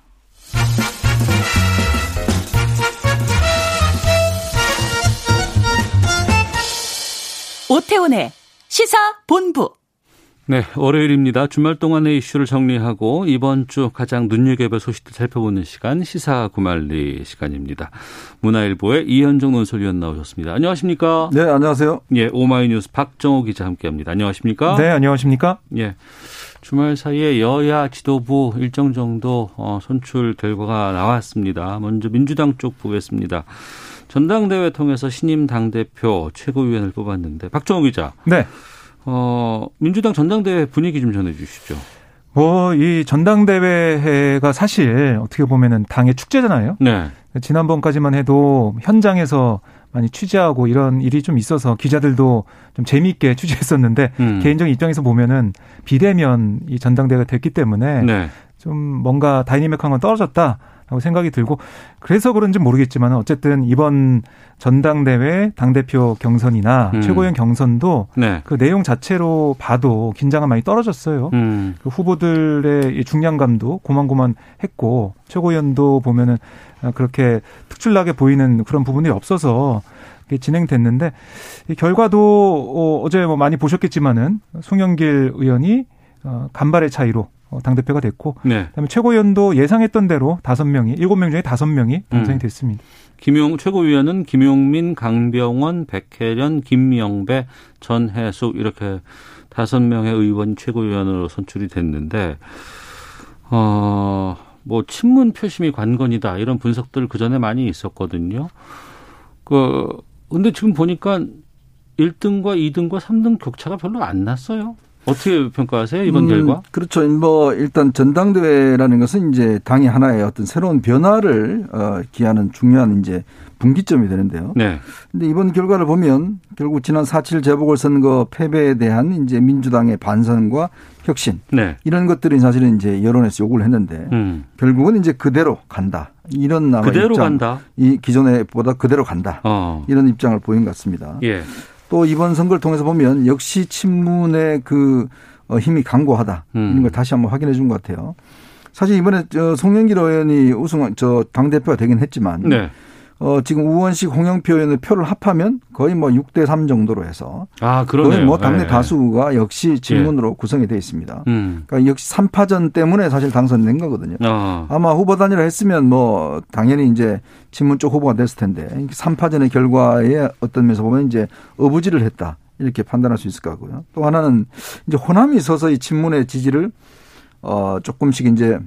I: 오태훈의 시사 본부.
C: 네, 월요일입니다. 주말 동안의 이슈를 정리하고 이번 주 가장 눈여겨볼 소식들 살펴보는 시간 시사 구말리 시간입니다. 문화일보의 이현정 논설위원 나오셨습니다. 안녕하십니까?
J: 네, 안녕하세요.
C: 예, 오마이뉴스 박정호 기자 함께합니다. 안녕하십니까?
J: 네, 안녕하십니까?
C: 예. 주말 사이에 여야 지도부 일정 정도 어, 선출 결과가 나왔습니다. 먼저 민주당 쪽 보겠습니다. 전당대회 통해서 신임 당대표 최고위원을 뽑았는데 박정호 기자.
J: 네.
C: 어, 민주당 전당대회 분위기 좀 전해 주시죠.
J: 뭐, 이 전당대회가 사실 어떻게 보면은 당의 축제잖아요.
C: 네.
J: 지난번까지만 해도 현장에서 많이 취재하고 이런 일이 좀 있어서 기자들도 좀 재미있게 취재했었는데 음. 개인적인 입장에서 보면은 비대면 이 전당대회가 됐기 때문에 네. 좀 뭔가 다이내믹한 건 떨어졌다. 라고 생각이 들고 그래서 그런지 모르겠지만 어쨌든 이번 전당대회 당대표 경선이나 음. 최고위원 경선도 네. 그 내용 자체로 봐도 긴장은 많이 떨어졌어요. 음. 그 후보들의 중량감도 고만고만 했고 최고위원도 보면은 그렇게 특출나게 보이는 그런 부분이 없어서 진행됐는데 이 결과도 어, 어제 뭐 많이 보셨겠지만은 송영길 의원이 어, 간발의 차이로 어, 당대표가 됐고 네. 그다음에 최고위원도 예상했던 대로 다섯 명이 일곱 명 중에 다섯 명이 당선이 음. 됐습니다.
C: 김용 최고위원은 김용민, 강병원, 백혜련, 김명배, 전해숙 이렇게 다섯 명의 의원 최고위원으로 선출이 됐는데 어뭐 친문 표심이 관건이다 이런 분석들 그 전에 많이 있었거든요. 그 근데 지금 보니까 1등과 2등과 3등 격차가 별로 안 났어요. 어떻게 평가하세요 이번 음, 결과?
J: 그렇죠. 뭐 일단 전당대회라는 것은 이제 당이 하나의 어떤 새로운 변화를 어, 기하는 중요한 이제 분기점이 되는데요. 네. 근데 이번 결과를 보면 결국 지난 4.7 재보궐선거 패배에 대한 이제 민주당의 반성과 혁신 네. 이런 것들이 사실은 이제 여론에서 요구를 했는데 음. 결국은 이제 그대로 간다. 이런
C: 아마 그대로 입장, 간다.
J: 이 기존에 보다 그대로 간다. 어. 이런 입장을 보인 것 같습니다. 예. 또 이번 선거를 통해서 보면 역시 친문의 그 어, 힘이 강고하다 음. 이런 걸 다시 한번 확인해 준 것 같아요. 사실 이번에 저 송영길 의원이 우승 저 당 대표가 되긴 했지만 네. 어, 지금 우원식 홍영표 의원의 표를 합하면 거의 뭐 6대 3 정도로 해서
C: 아, 그러네요.
J: 거의 뭐 당내 네. 다수가 역시 질문으로 네. 구성이 되어 있습니다. 음. 그러니까 역시 3파전 때문에 사실 당선된 거거든요. 아. 아마 후보 단일화 했으면 뭐 당연히 이제 친문 쪽 후보가 됐을 텐데 3파전의 결과에 어떤 면에서 보면 이제 어부지를 했다. 이렇게 판단할 수 있을 것 같고요. 또 하나는 이제 호남이 서서히 친문의 지지를 어 조금씩 이제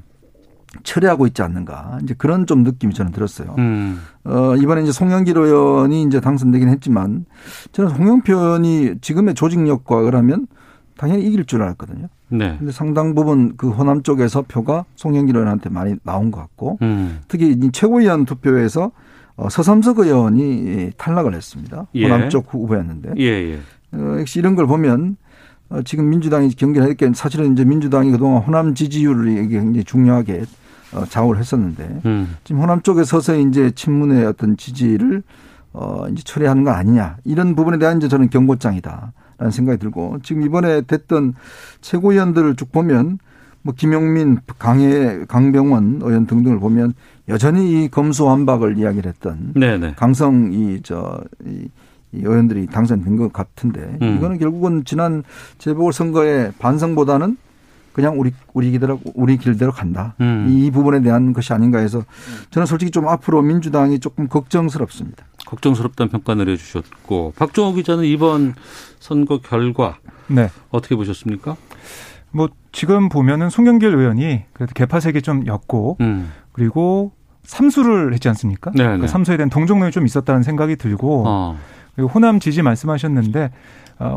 J: 철회하고 있지 않는가. 이제 그런 좀 느낌이 저는 들었어요. 음. 어, 이번에 이제 송영길 의원이 이제 당선되긴 했지만 저는 홍영표 의원이 지금의 조직력과 그러면 당연히 이길 줄 알았거든요. 네. 근데 상당 부분 그 호남 쪽에서 표가 송영길 의원한테 많이 나온 것 같고 음. 특히 최고위원 투표에서 어, 서삼석 의원이 탈락을 했습니다. 예. 호남 쪽 후보였는데. 예, 예. 어, 역시 이런 걸 보면 어, 지금 민주당이 경기를 했기 사실은 이제 민주당이 그동안 호남 지지율을 굉장히 중요하게 어, 좌우를 했었는데 음. 지금 호남 쪽에 서서 이제 친문의 어떤 지지를 어 이제 처리하는 거 아니냐 이런 부분에 대한 이제 저는 경고장이다라는 생각이 들고 지금 이번에 됐던 최고위원들을 쭉 보면 뭐 김용민, 강해, 강병원 의원 등등을 보면 여전히 이 검수완박을 이야기를 했던 네네. 강성 이저 이, 이 의원들이 당선된 것 같은데 음. 이거는 결국은 지난 재보궐 선거의 반성보다는 그냥 우리 우리 길대로 우리 길대로 간다. 음. 이 부분에 대한 것이 아닌가 해서 저는 솔직히 좀 앞으로 민주당이 조금 걱정스럽습니다.
C: 걱정스럽다는 평가 내려주셨고 박종호 기자는 이번 선거 결과 네. 어떻게 보셨습니까?
K: 뭐 지금 보면은 송영길 의원이 그래도 개파색이 좀 였고 음. 그리고 삼수를 했지 않습니까? 네, 그 네. 삼수에 대한 동정론이 좀 있었다는 생각이 들고 어. 그리고 호남 지지 말씀하셨는데 어,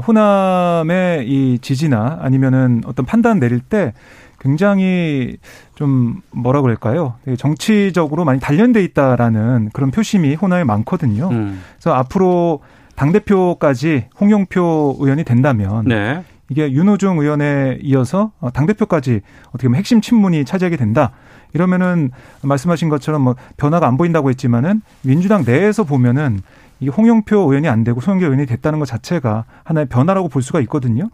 K: 호남의 이 지지나 아니면은 어떤 판단 내릴 때 굉장히 좀 뭐라 그럴까요? 정치적으로 많이 단련돼 있다라는 그런 표심이 호남에 많거든요. 음. 그래서 앞으로 당 대표까지 홍영표 의원이 된다면 네. 이게 윤호중 의원에 이어서 당 대표까지 어떻게 보면 핵심 친문이 차지하게 된다. 이러면은 말씀하신 것처럼 뭐 변화가 안 보인다고 했지만은 민주당 내에서 보면은 이게 홍영표 의원이 안 되고 송영길 의원이 됐다는 것 자체가 하나의 변화라고 볼 수가 있거든요.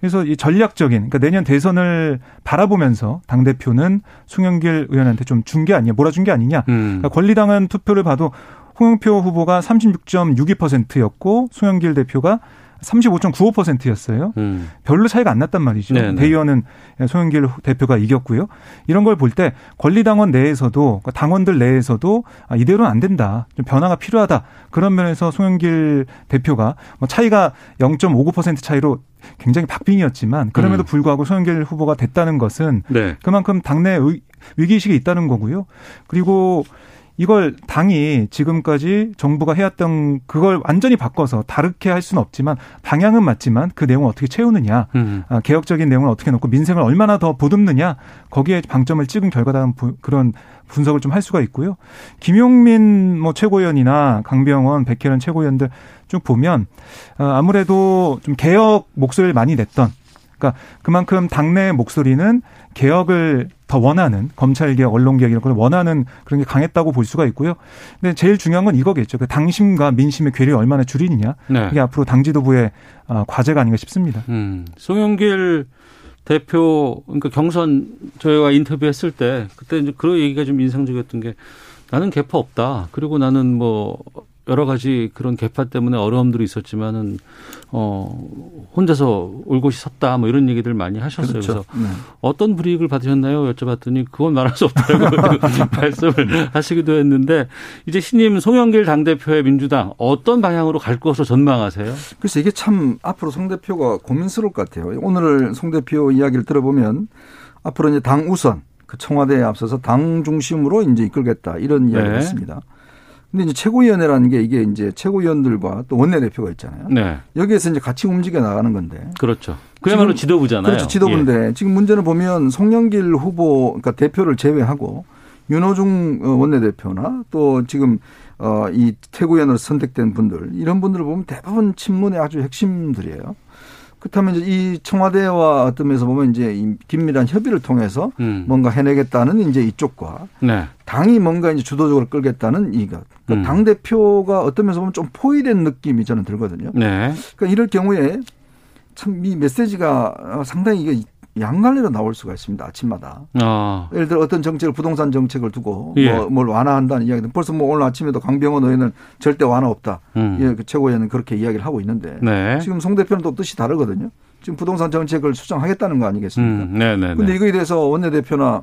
K: 그래서 이 전략적인 그러니까 내년 대선을 바라보면서 당 대표는 송영길 의원한테 좀 준 게 아니냐, 몰아준 게 아니냐. 음. 그러니까 권리당은 투표를 봐도 홍영표 후보가 36.62%였고 송영길 대표가 35.95%였어요. 음. 별로 차이가 안 났단 말이죠. 네네. 대의원은 송영길 대표가 이겼고요. 이런 걸 볼 때 권리당원 내에서도 그러니까 당원들 내에서도 아, 이대로는 안 된다. 좀 변화가 필요하다. 그런 면에서 송영길 대표가 뭐 차이가 0.59% 차이로 굉장히 박빙이었지만 그럼에도 음. 불구하고 송영길 후보가 됐다는 것은 네. 그만큼 당내 위기의식이 있다는 거고요. 그리고 이걸 당이 지금까지 정부가 해왔던 그걸 완전히 바꿔서 다르게 할 수는 없지만 방향은 맞지만 그 내용을 어떻게 채우느냐, 음. 아, 개혁적인 내용을 어떻게 놓고 민생을 얼마나 더 보듬느냐 거기에 방점을 찍은 결과다는 그런 분석을 좀 할 수가 있고요. 김용민 뭐 최고위원이나 강병원, 백혜련 최고위원들 쭉 보면 어, 아무래도 좀 개혁 목소리를 많이 냈던 그러니까 그만큼 당내 목소리는 개혁을 더 원하는 검찰 개혁, 언론 개혁 이런 걸 원하는 그런 게 강했다고 볼 수가 있고요. 근데 제일 중요한 건 이거겠죠. 그 당심과 민심의 괴리를 얼마나 줄이느냐. 네. 이게 앞으로 당 지도부의 어, 과제가 아닌가 싶습니다. 음.
C: 송영길 대표 그러니까 경선 저희가 인터뷰했을 때 그때 이제 그런 얘기가 좀 인상적이었던 게 나는 개파 없다. 그리고 나는 뭐 여러 가지 그런 개파 때문에 어려움들이 있었지만은 어 혼자서 올곧이 섰다 뭐 이런 얘기들 많이 하셨어요. 그렇죠. 그래서 네. 어떤 불이익을 받으셨나요? 여쭤봤더니 그건 말할 수 없다고 말씀을 하시기도 했는데 이제 신임 송영길 당 대표의 민주당 어떤 방향으로 갈 것으로 전망하세요?
J: 그래서 이게 참 앞으로 송 대표가 고민스러울 것 같아요. 오늘 송 대표 이야기를 들어보면 앞으로 이제 당 우선 그 청와대에 앞서서 당 중심으로 이제 이끌겠다 이런 이야기를 네. 했습니다. 근데 이제 최고위원회라는 게 이게 이제 최고위원들과 또 원내대표가 있잖아요. 네. 여기에서 이제 같이 움직여 나가는 건데.
C: 그렇죠. 그야말로 지도부잖아요.
J: 그렇죠. 지도부인데 예. 지금 문제는 보면 송영길 후보 그러니까 대표를 제외하고 윤호중 어, 원내대표나 또 지금 어이 최고위원으로 선택된 분들 이런 분들을 보면 대부분 친문의 아주 핵심들이에요. 그렇다면 이제 이 청와대와 어떤 면에서 보면 이제 이 긴밀한 협의를 통해서 음. 뭔가 해내겠다는 이제 이쪽과 네. 당이 뭔가 이제 주도적으로 끌겠다는 이것. 그러니까 음. 당 대표가 어떤 면에서 보면 좀 포위된 느낌이 저는 들거든요. 네. 그러니까 이럴 경우에 참 이 메시지가 상당히 이게 양갈래로 나올 수가 있습니다. 아침마다. 아. 예를 들어 어떤 정책을 부동산 정책을 두고 예. 뭐, 뭘 완화한다는 이야기는 벌써 뭐 오늘 아침에도 강병원 의원은 절대 완화 없다. 음. 예, 그 최고위원은 그렇게 이야기를 하고 있는데 네. 지금 송 대표는 또 뜻이 다르거든요. 지금 부동산 정책을 수정하겠다는 거 아니겠습니까? 음. 네네네. 근데 이거에 대해서 원내대표나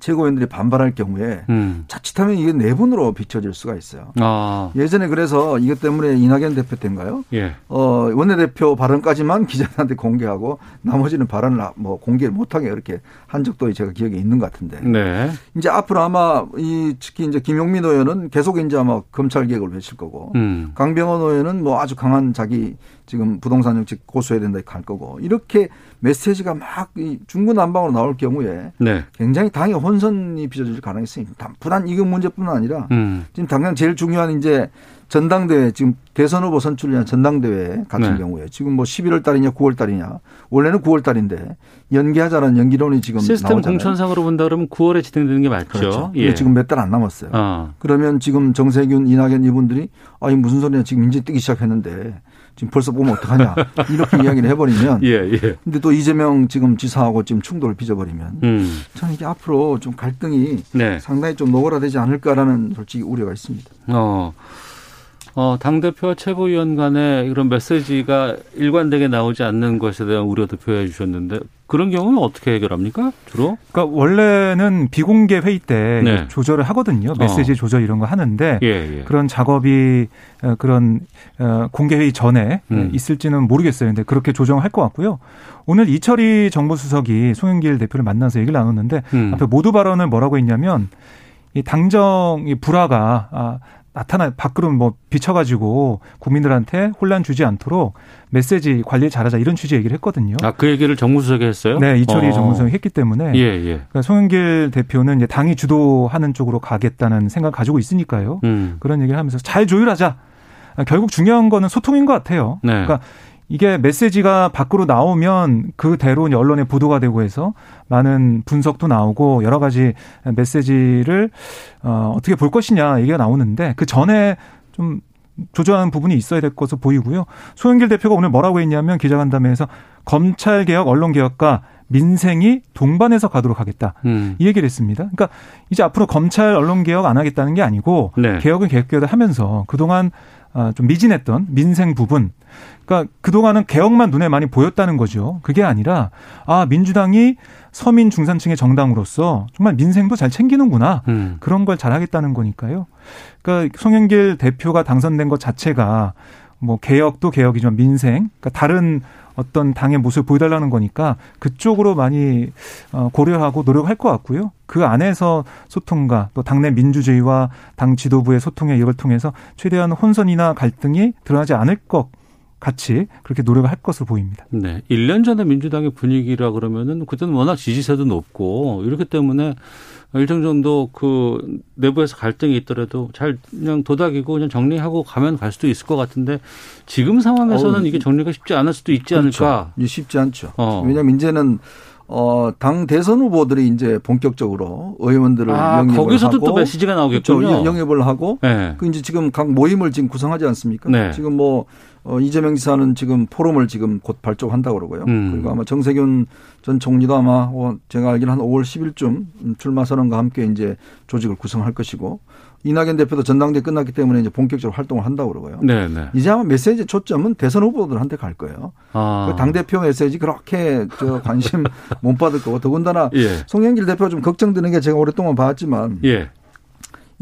J: 최고위원들이 반발할 경우에 음. 자칫하면 이게 내분으로 비춰질 수가 있어요. 아. 예전에 그래서 이것 때문에 이낙연 대표 때인가요? 예. 어, 원내대표 발언까지만 기자들한테 공개하고 나머지는 발언을 뭐 공개를 못하게 이렇게 한 적도 제가 기억에 있는 것 같은데. 네. 이제 앞으로 아마 이 특히 이제 김용민 의원은 계속 이제 아마 검찰 개혁을 외칠 거고 음. 강병원 의원은 뭐 아주 강한 자기 지금 부동산 정책 고수해야 된다 갈 거고 이렇게 메시지가 막 중구난방으로 나올 경우에 네. 굉장히 당의 혼선이 빚어질 가능성이 있습니다. 부단 이거 문제뿐만 아니라 음. 지금 당장 제일 중요한 이제 전당대회 지금 대선 후보 선출을 위한 전당대회 같은 네. 경우에 지금 뭐 11월 달이냐 9월 달이냐 원래는 9월 달인데 연기하자는 연기론이 지금
C: 시스템
J: 나오잖아요.
C: 공천상으로 본다 그러면 9월에 진행되는 게 맞죠.
J: 그렇죠. 예. 지금 몇 달 안 남았어요. 어. 그러면 지금 정세균, 이낙연 이분들이 아이 무슨 소리냐 지금 이제 뜨기 시작했는데 지금 벌써 보면 어떡하냐 이렇게 이야기를 해버리면 예, 예. 근데 또 이재명 지금 지사하고 지금 충돌을 빚어버리면 음. 저는 이게 앞으로 좀 갈등이 네. 상당히 좀 노골화되지 않을까라는 솔직히 우려가 있습니다. 어.
C: 어, 당대표와 최고위원 간에 이런 메시지가 일관되게 나오지 않는 것에 대한 우려도 표해 주셨는데 그런 경우는 어떻게 해결합니까? 주로?
K: 그러니까 원래는 비공개 회의 때 네. 조절을 하거든요. 메시지 어. 조절 이런 거 하는데 예, 예. 그런 작업이 어, 그런 어, 공개 회의 전에 음. 있을지는 모르겠어요. 근데 그렇게 조정할 것 같고요. 오늘 이철희 정부수석이 송영길 대표를 만나서 얘기를 나눴는데 음. 앞에 모두 발언을 뭐라고 했냐면 이 당정 이 불화가 아, 나타나 밖으로 뭐 비춰가지고 국민들한테 혼란 주지 않도록 메시지 관리 잘하자 이런 취지 얘기를 했거든요.
C: 아그 얘기를 정무수석이 했어요?
K: 네, 이철이 어. 정무수석이 했기 때문에. 예, 예. 그러니까 송영길 대표는 이제 당이 주도하는 쪽으로 가겠다는 생각 가지고 있으니까요. 음. 그런 얘기를 하면서 잘 조율하자. 결국 중요한 거는 소통인 것 같아요. 네. 그러니까 이게 메시지가 밖으로 나오면 그대로 언론에 보도가 되고 해서 많은 분석도 나오고 여러 가지 메시지를 어, 어떻게 볼 것이냐 얘기가 나오는데 그 전에 좀 조절하는 부분이 있어야 될 것으로 보이고요. 소영길 대표가 오늘 뭐라고 했냐면 기자간담회에서 검찰 개혁, 언론 개혁과 민생이 동반해서 가도록 하겠다. 음. 이 얘기를 했습니다. 그러니까 이제 앞으로 검찰 언론 개혁 안 하겠다는 게 아니고 네. 개혁은 개혁 을 하면서 그동안 아, 좀 미진했던 민생 부분. 그러니까 그동안은 개혁만 눈에 많이 보였다는 거죠. 그게 아니라 아 민주당이 서민 중산층의 정당으로서 정말 민생도 잘 챙기는구나 음. 그런 걸 잘하겠다는 거니까요. 그러니까 송영길 대표가 당선된 것 자체가 뭐 개혁도 개혁이지만 민생, 그러니까 다른 어떤 당의 모습을 보여달라는 거니까 그쪽으로 많이 어, 고려하고 노력할 것 같고요. 그 안에서 소통과 또 당내 민주주의와 당 지도부의 소통의 이걸 통해서 최대한 혼선이나 갈등이 드러나지 않을 것 같이 그렇게 노력을 할 것으로 보입니다.
C: 네. 1년 전에 민주당의 분위기라 그러면은 그때는 워낙 지지세도 높고 이렇기 때문에 일정 정도 그 내부에서 갈등이 있더라도 잘 그냥 도닥이고 그냥 정리하고 가면 갈 수도 있을 것 같은데 지금 상황에서는 어, 이게 정리가 쉽지 않을 수도 있지 그렇죠. 않을까?
J: 쉽지 않죠. 어. 왜냐하면 이제는 어, 당 대선 후보들이 이제 본격적으로 의원들을 아, 영입을
C: 거기서도
J: 하고
C: 또 메시지가 나오겠군요.
J: 영입을 하고 네. 그 이제 지금 각 모임을 지금 구성하지 않습니까? 네. 지금 뭐 어, 이재명 지사는 지금 포럼을 지금 곧 발족한다고 그러고요. 음. 그리고 아마 정세균 전 총리도 아마 어, 제가 알기로 한 5월 10일쯤 출마 선언과 함께 이제 조직을 구성할 것이고 이낙연 대표도 전당대 끝났기 때문에 이제 본격적으로 활동을 한다고 그러고요. 네네. 네. 이제 아마 메시지 초점은 대선 후보들한테 갈 거예요. 아. 그 당대표 메시지 그렇게 저 관심 못 받을 거고 더군다나 예. 송영길 대표가 좀 걱정되는 게 제가 오랫동안 봤지만 예.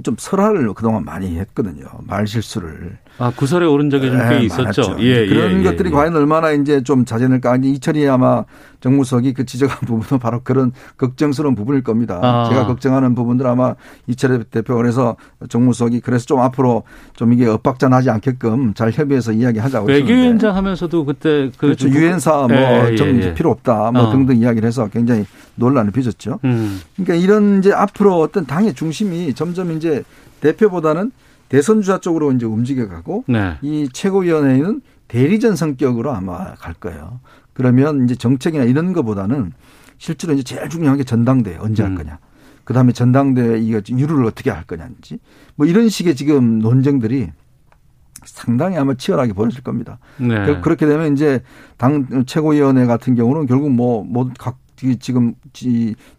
J: 좀 설화를 그동안 많이 했거든요. 말 실수를.
C: 아, 구설에 오른 적이 좀꽤 네, 있었죠. 예,
J: 그런
C: 예,
J: 것들이
C: 예.
J: 과연 얼마나 이제 좀 자제될까. 이철이 아마 정무석이 그 지적한 부분은 바로 그런 걱정스러운 부분일 겁니다. 아. 제가 걱정하는 부분들 아마 이철이 대표가 그래서 정무석이 그래서 좀 앞으로 좀 이게 엇박자 나지 않게끔 잘 협의해서 이야기하자고
C: 외교위원장 하면서도 그때
J: 그 그렇죠. 유엔사 뭐 예, 좀 예, 필요 없다 뭐 어. 등등 이야기를 해서 굉장히 논란을 빚었죠. 음. 그러니까 이런 이제 앞으로 어떤 당의 중심이 점점 이제 대표보다는 대선 주자 쪽으로 이제 움직여가고 네. 이 최고위원회는 대리전 성격으로 아마 갈 거예요. 그러면 이제 정책이나 이런 것보다는 실제로 이제 제일 중요한 게 전당대회 언제 할 음. 거냐. 그 다음에 전당대회 이거 유루를 어떻게 할 거냐인지 뭐 이런 식의 지금 논쟁들이 상당히 아마 치열하게 벌어질 겁니다. 네. 그렇게 되면 이제 당 최고위원회 같은 경우는 결국 뭐, 뭐각 지금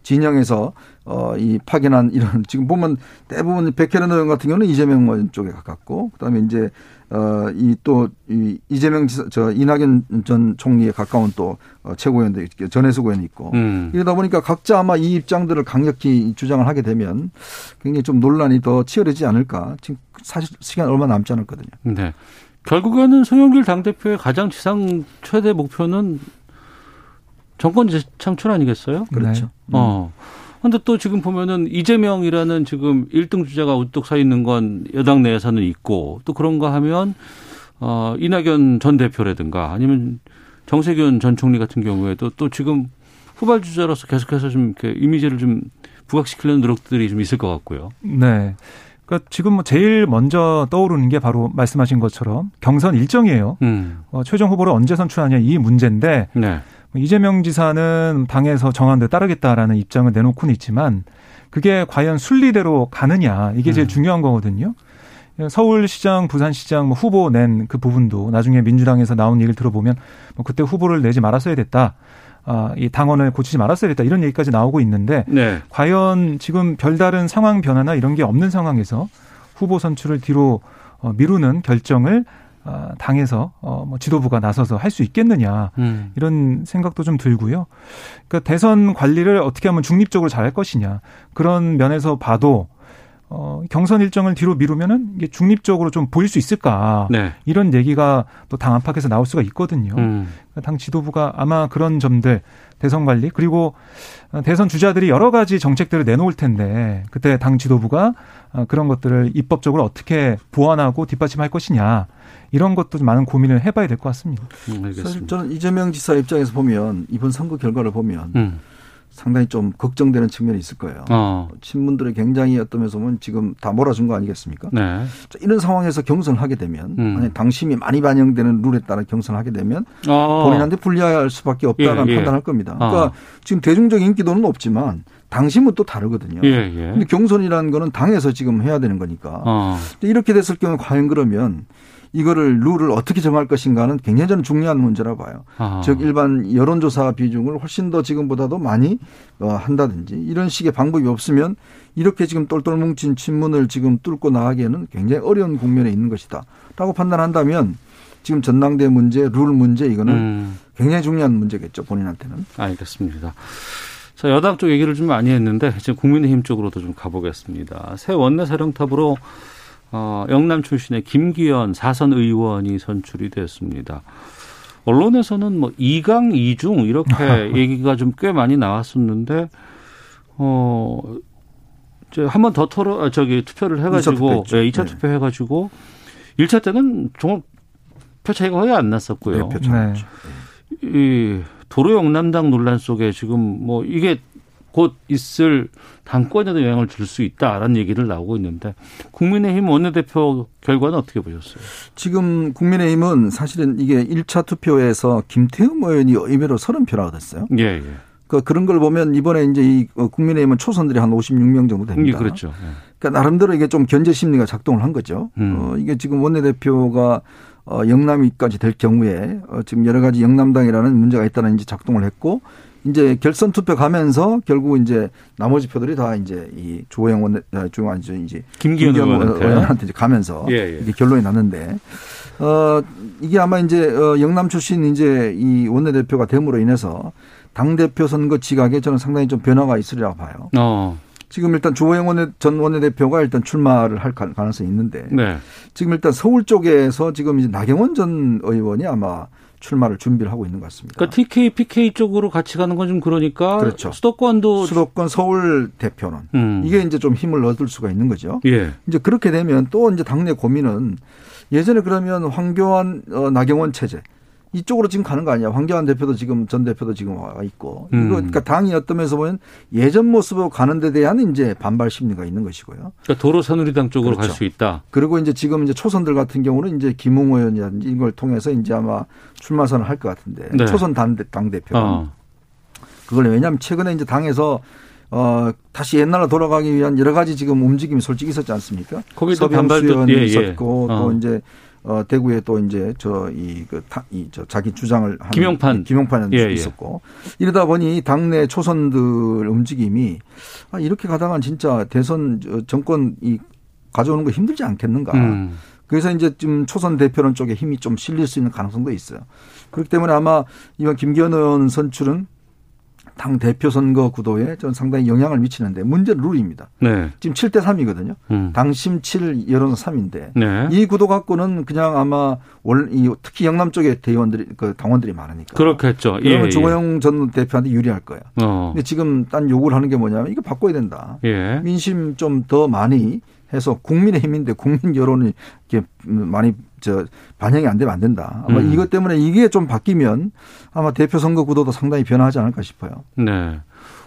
J: 진영에서 어, 이 파견한 이런 지금 보면 대부분 백혜련 의원 같은 경우는 이재명 의원 쪽에 가깝고 그다음에 이제 어, 이 또 이 이재명 저 이낙연 전 총리에 가까운 또 어, 최고위원도 있고 전해수 의원이 있고 음. 이러다 보니까 각자 아마 이 입장들을 강력히 주장을 하게 되면 굉장히 좀 논란이 더 치열해지지 않을까 지금 사실 시간 얼마 남지 않았거든요.
C: 네. 결국에는 송영길 당대표의 가장 지상 최대 목표는 정권 창출 아니겠어요?
J: 그렇죠.
C: 네. 어. 근데 또 지금 보면은 이재명이라는 지금 1등 주자가 우뚝 서 있는 건 여당 내에서는 있고 또 그런가 하면 어 이낙연 전 대표라든가 아니면 정세균 전 총리 같은 경우에도 또 지금 후발 주자로서 계속해서 좀 이렇게 이미지를 좀 부각시키려는 노력들이 좀 있을 것 같고요.
K: 네. 그러니까 지금 뭐 제일 먼저 떠오르는 게 바로 말씀하신 것처럼 경선 일정이에요. 음. 어, 최종 후보를 언제 선출하냐 이 문제인데 네. 뭐 이재명 지사는 당에서 정한 대 따르겠다라는 입장을 내놓고는 있지만 그게 과연 순리대로 가느냐 이게 제일 음. 중요한 거거든요. 서울시장, 부산시장 뭐 후보 낸 그 부분도 나중에 민주당에서 나온 얘기를 들어보면 뭐 그때 후보를 내지 말았어야 됐다. 아, 이 당원을 고치지 말았어야 됐다. 이런 얘기까지 나오고 있는데 네. 과연 지금 별다른 상황 변화나 이런 게 없는 상황에서 후보 선출을 뒤로 어, 미루는 결정을 어, 당에서 어, 뭐 지도부가 나서서 할 수 있겠느냐 음. 이런 생각도 좀 들고요. 그러니까 대선 관리를 어떻게 하면 중립적으로 잘 할 것이냐 그런 면에서 봐도 어, 경선 일정을 뒤로 미루면은 이게 중립적으로 좀 보일 수 있을까 네. 이런 얘기가 또 당 안팎에서 나올 수가 있거든요. 음. 그러니까 당 지도부가 아마 그런 점들 대선 관리 그리고 대선 주자들이 여러 가지 정책들을 내놓을 텐데 그때 당 지도부가 어, 그런 것들을 입법적으로 어떻게 보완하고 뒷받침할 것이냐 이런 것도 좀 많은 고민을 해봐야 될 것 같습니다.
J: 음, 사실 저는 이재명 지사 입장에서 보면 이번 선거 결과를 보면. 음. 상당히 좀 걱정되는 측면이 있을 거예요. 어. 친문들이 굉장히 어떤 면에서 보면 지금 다 몰아준 거 아니겠습니까? 네. 이런 상황에서 경선을 하게 되면 음. 아니 당심이 많이 반영되는 룰에 따라 경선을 하게 되면 어. 본인한테 불리할 수밖에 없다는 예, 예. 판단할 겁니다. 그러니까 어. 지금 대중적 인기도는 없지만 당심은 또 다르거든요. 예, 예. 근데 경선이라는 거는 당에서 지금 해야 되는 거니까. 어. 이렇게 됐을 경우 과연 그러면 이거를 룰을 어떻게 정할 것인가는 굉장히 저는 중요한 문제라고 봐요. 아. 즉 일반 여론조사 비중을 훨씬 더 지금보다도 많이 어, 한다든지 이런 식의 방법이 없으면 이렇게 지금 똘똘 뭉친 친문을 지금 뚫고 나가기에는 굉장히 어려운 국면에 있는 것이다라고 판단한다면 지금 전당대 문제, 룰 문제 이거는 음. 굉장히 중요한 문제겠죠 본인한테는.
C: 알겠습니다. 자 여당 쪽 얘기를 좀 많이 했는데 지금 국민의힘 쪽으로도 좀 가보겠습니다. 새 원내 사령탑으로 어, 영남 출신의 김기현 사선 의원이 선출이 됐습니다. 언론에서는 뭐 2강 2중 이렇게 얘기가 좀 꽤 많이 나왔었는데 어 이제 한번 더 토론 아, 저기 투표를 해 가지고 2차, 예, 2차 네. 투표 해 가지고 1차 때는 정말 표 차이가 거의 안 났었고요. 네, 네. 이 도로 영남당 논란 속에 지금 뭐 이게 곧 있을 당권에도 영향을 줄 수 있다라는 얘기를 나오고 있는데 국민의힘 원내대표 결과는 어떻게 보셨어요?
J: 지금 국민의힘은 사실은 이게 1차 투표에서 김태흠 의원이 의외로 30표나 얻었어요. 예, 예. 그 그런 걸 보면 이번에 이제 이 국민의힘은 초선들이 한 56명 정도 됩니다.
C: 예, 그렇죠. 예.
J: 그러니까 나름대로 이게 좀 견제 심리가 작동을 한 거죠. 음. 어, 이게 지금 원내대표가 어, 영남위까지 될 경우에 어, 지금 여러 가지 영남당이라는 문제가 있다는 이제 작동을 했고 이제 결선 투표 가면서 결국 이제 나머지 표들이 다 이제 이 조영 원 조영 아니죠 이제
C: 김기현
J: 의원한테 이제 가면서 예, 예. 이게 결론이 났는데 어 이게 아마 이제 어 영남 출신 이제 이 원내대표가 됨으로 인해서 당 대표 선거 지각에 저는 상당히 좀 변화가 있으리라고 봐요. 어. 지금 일단 조영 원내 전 원내대표가 일단 출마를 할 가능성이 있는데 네. 지금 일단 서울 쪽에서 지금 이제 나경원 전 의원이 아마 출마를 준비를 하고 있는 것 같습니다.
C: 그러니까 TK, PK 쪽으로 같이 가는 건 좀 그러니까
J: 그렇죠.
C: 수도권도
J: 수도권 서울 대표는 음. 이게 이제 좀 힘을 얻을 수가 있는 거죠. 예. 이제 그렇게 되면 또 이제 당내 고민은 예전에 그러면 황교안 어, 나경원 체제 이쪽으로 지금 가는 거 아니야. 황교안 대표도 지금 전 대표도 지금 와 있고. 음. 이거 그러니까 당이 어떤 면에서 보면 예전 모습으로 가는 데 대한 이제 반발 심리가 있는 것이고요.
C: 그러니까 도로 새누리당 쪽으로 그렇죠. 갈수 있다.
J: 그리고 이제 지금 이제 초선들 같은 경우는 이제 김웅 의원이라든지 이걸 통해서 이제 아마 출마 선을 할 것 같은데. 네. 초선 당, 당 대표. 어. 그걸 왜냐하면 최근에 이제 당에서 어, 다시 옛날로 돌아가기 위한 여러 가지 지금 움직임이 솔직히 있었지 않습니까?
C: 거기서 반발도 예, 예.
J: 있었고 어. 또 이제 어, 대구에 또 이제 저 이그이저 자기 주장을
C: 하는 김용판
J: 김용판 예, 예, 있었고 이러다 보니 당내 초선들 움직임이 아 이렇게 가다가 진짜 대선 정권 이 가져오는 거 힘들지 않겠는가. 음. 그래서 이제 좀 초선 대표론 쪽에 힘이 좀 실릴 수 있는 가능성도 있어요. 그렇기 때문에 아마 이번 김기현 의원 선출은 당 대표 선거 구도에 좀 상당히 영향을 미치는데 문제는 룰입니다. 네. 지금 7대 3이거든요. 음. 당심 7, 여론 3인데 네. 이 구도 갖고는 그냥 아마 원, 특히 영남 쪽에 대의원들이 그 당원들이 많으니까
C: 그렇겠죠.
J: 그러면 예, 조호영 예. 전 대표한테 유리할 거예요. 어. 근데 지금 딴 요구를 하는 게 뭐냐면 이거 바꿔야 된다. 예. 민심 좀 더 많이 해서 국민의 힘인데 국민 여론이 이렇게 많이 저 반영이 안 되면 안 된다. 아마 음. 이것 때문에 이게 좀 바뀌면 아마 대표 선거 구도도 상당히 변화하지 않을까 싶어요.
C: 네.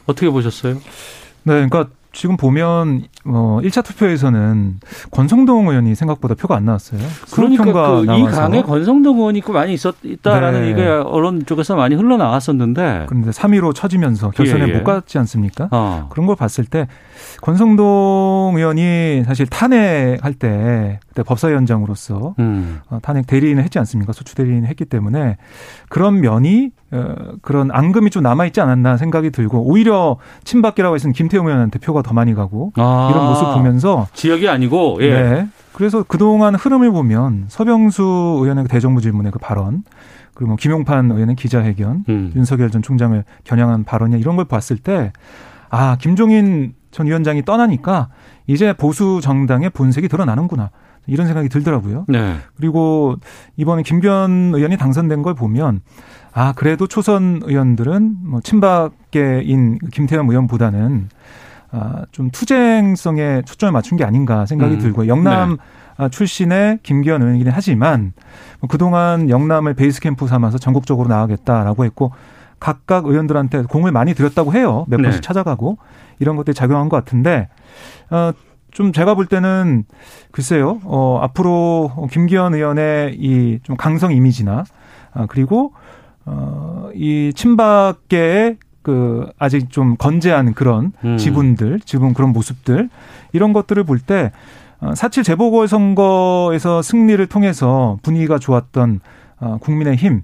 C: 어떻게 보셨어요?
K: 네, 그러니까 지금 보면 어 1차 투표에서는 권성동 의원이 생각보다 표가 안 나왔어요.
C: 그러니까 그 이 강에 권성동 의원이 있고 많이 있었 있다라는 네. 얘기가 언론 쪽에서 많이 흘러나왔었는데
K: 그런데 3위로 쳐지면서 결선에 예, 예. 못 갔지 않습니까? 어. 그런 걸 봤을 때 권성동 의원이 사실 탄핵할 때 그때 법사위원장으로서 음. 어, 탄핵 대리인을 했지 않습니까? 소추 대리인을 했기 때문에 그런 면이 어, 그런 앙금이 좀 남아 있지 않았나 생각이 들고 오히려 친박이라고 했으면 김태용 의원한테 표가 더 많이 가고 아. 이런 모습 보면서
C: 지역이 아니고 예. 네.
K: 그래서 그동안 흐름을 보면 서병수 의원의 그 대정부 질문의 그 발언 그리고 뭐 김용판 의원의 기자회견, 음. 윤석열 전 총장을 겨냥한 발언이나 이런 걸 봤을 때 아, 김종인 전 위원장이 떠나니까 이제 보수 정당의 본색이 드러나는구나. 이런 생각이 들더라고요. 네. 그리고 이번에 김변 의원이 당선된 걸 보면 아 그래도 초선 의원들은 뭐 친박계인 김태현 의원보다는 아 좀 투쟁성에 초점을 맞춘 게 아닌가 생각이 음. 들고 영남 네. 출신의 김기현 의원이긴 하지만 뭐 그동안 영남을 베이스 캠프 삼아서 전국적으로 나가겠다라고 했고 각각 의원들한테 공을 많이 들였다고 해요. 몇 네. 번씩 찾아가고 이런 것들이 작용한 것 같은데 어, 좀 제가 볼 때는 글쎄요. 어, 앞으로 김기현 의원의 이 좀 강성 이미지나 아, 그리고 어, 이 친박계의 그 아직 좀 건재한 그런 음. 지분들, 지분 그런 모습들 이런 것들을 볼때 어, 사칠 재보궐 선거에서 승리를 통해서 분위기가 좋았던 어, 국민의힘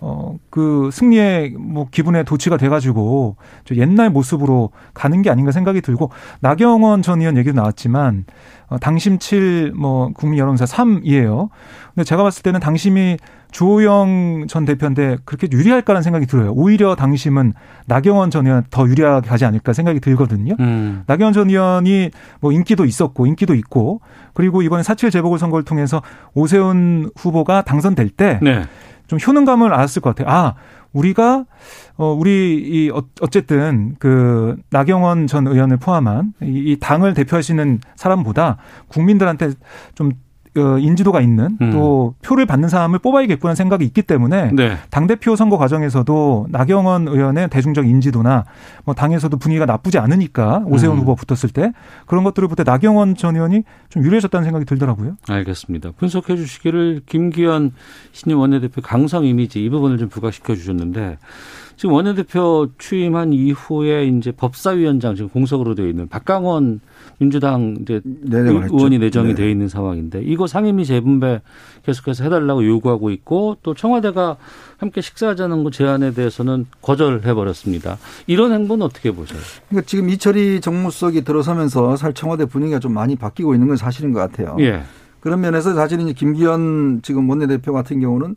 K: 어, 그 승리의 뭐 기분에 도취가 돼가지고 저 옛날 모습으로 가는 게 아닌가 생각이 들고 나경원 전 의원 얘기도 나왔지만 어, 당심 7, 뭐 국민 여론사 3이에요. 근데 제가 봤을 때는 당심이 주호영 전 대표인데 그렇게 유리할까라는 생각이 들어요. 오히려 당심은 나경원 전 의원 더 유리하게 가지 않을까 생각이 들거든요. 음. 나경원 전 의원이 뭐 인기도 있었고 인기도 있고 그리고 이번에 사칠 재보궐 선거를 통해서 오세훈 후보가 당선될 때 네. 좀 효능감을 알았을 것 같아요. 아, 우리가 어 우리 이 어, 어쨌든 그 나경원 전 의원을 포함한 이 당을 대표하시는 사람보다 국민들한테 좀 어, 인지도가 있는 음. 또 표를 받는 사람을 뽑아야겠구나 생각이 있기 때문에 네. 당 대표 선거 과정에서도 나경원 의원의 대중적 인지도나 뭐 당에서도 분위기가 나쁘지 않으니까 오세훈 음. 후보 붙었을 때 그런 것들을 볼 때 나경원 전 의원이 좀 유리해졌다는 생각이 들더라고요.
C: 알겠습니다. 분석해 주시기를 김기현 신임 원내대표 강성 이미지 이 부분을 좀 부각시켜 주셨는데 지금 원내대표 취임한 이후에 이제 법사위원장 지금 공석으로 되어 있는 박강원 민주당 이제 의원이 내정이 네. 되어 있는 상황인데 이거 상임위 재분배 계속해서 해달라고 요구하고 있고 또 청와대가 함께 식사하자는 거 제안에 대해서는 거절해 버렸습니다. 이런 행보는 어떻게 보세요?
J: 그러니까 지금 이철이 정무수석이 들어서면서 사 청와대 분위기가 좀 많이 바뀌고 있는 건 사실인 것 같아요. 예. 그런 면에서 사실은 김기현 지금 원내대표 같은 경우는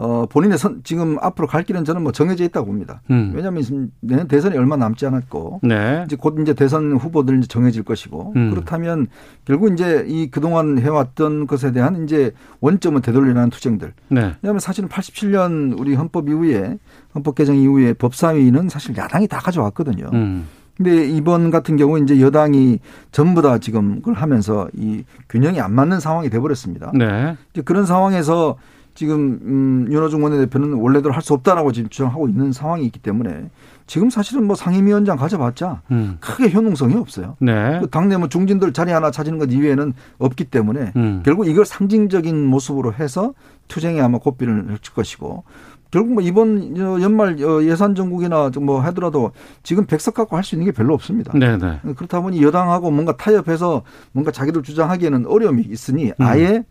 J: 어, 본인의 선, 지금 앞으로 갈 길은 저는 뭐 정해져 있다고 봅니다. 음. 왜냐하면 내년 대선이 얼마 남지 않았고, 네. 이제 곧 이제 대선 후보들 이제 정해질 것이고, 음. 그렇다면 결국 이제 이 그동안 해왔던 것에 대한 이제 원점은 되돌리라는 투쟁들. 네. 왜냐하면 사실은 87년 우리 헌법 이후에, 헌법 개정 이후에 법사위는 사실 야당이 다 가져왔거든요. 음. 근데 이번 같은 경우 이제 여당이 전부 다 지금 그걸 하면서 이 균형이 안 맞는 상황이 돼버렸습니다. 네. 이제 그런 상황에서 지금 음, 윤호중 원내대표는 원래대로 할 수 없다라고 지금 주장하고 있는 상황이 있기 때문에 지금 사실은 뭐 상임위원장 가져봤자 음. 크게 효능성이 없어요. 네. 그 당내 뭐 중진들 자리 하나 찾는 것 이외에는 없기 때문에 음. 결국 이걸 상징적인 모습으로 해서 투쟁에 아마 고삐를 칠 것이고 결국 뭐 이번 연말 예산 정국이나 뭐 하더라도 지금 백석 갖고 할 수 있는 게 별로 없습니다. 네네. 네. 그렇다 보니 여당하고 뭔가 타협해서 뭔가 자기들 주장하기에는 어려움이 있으니 음. 아예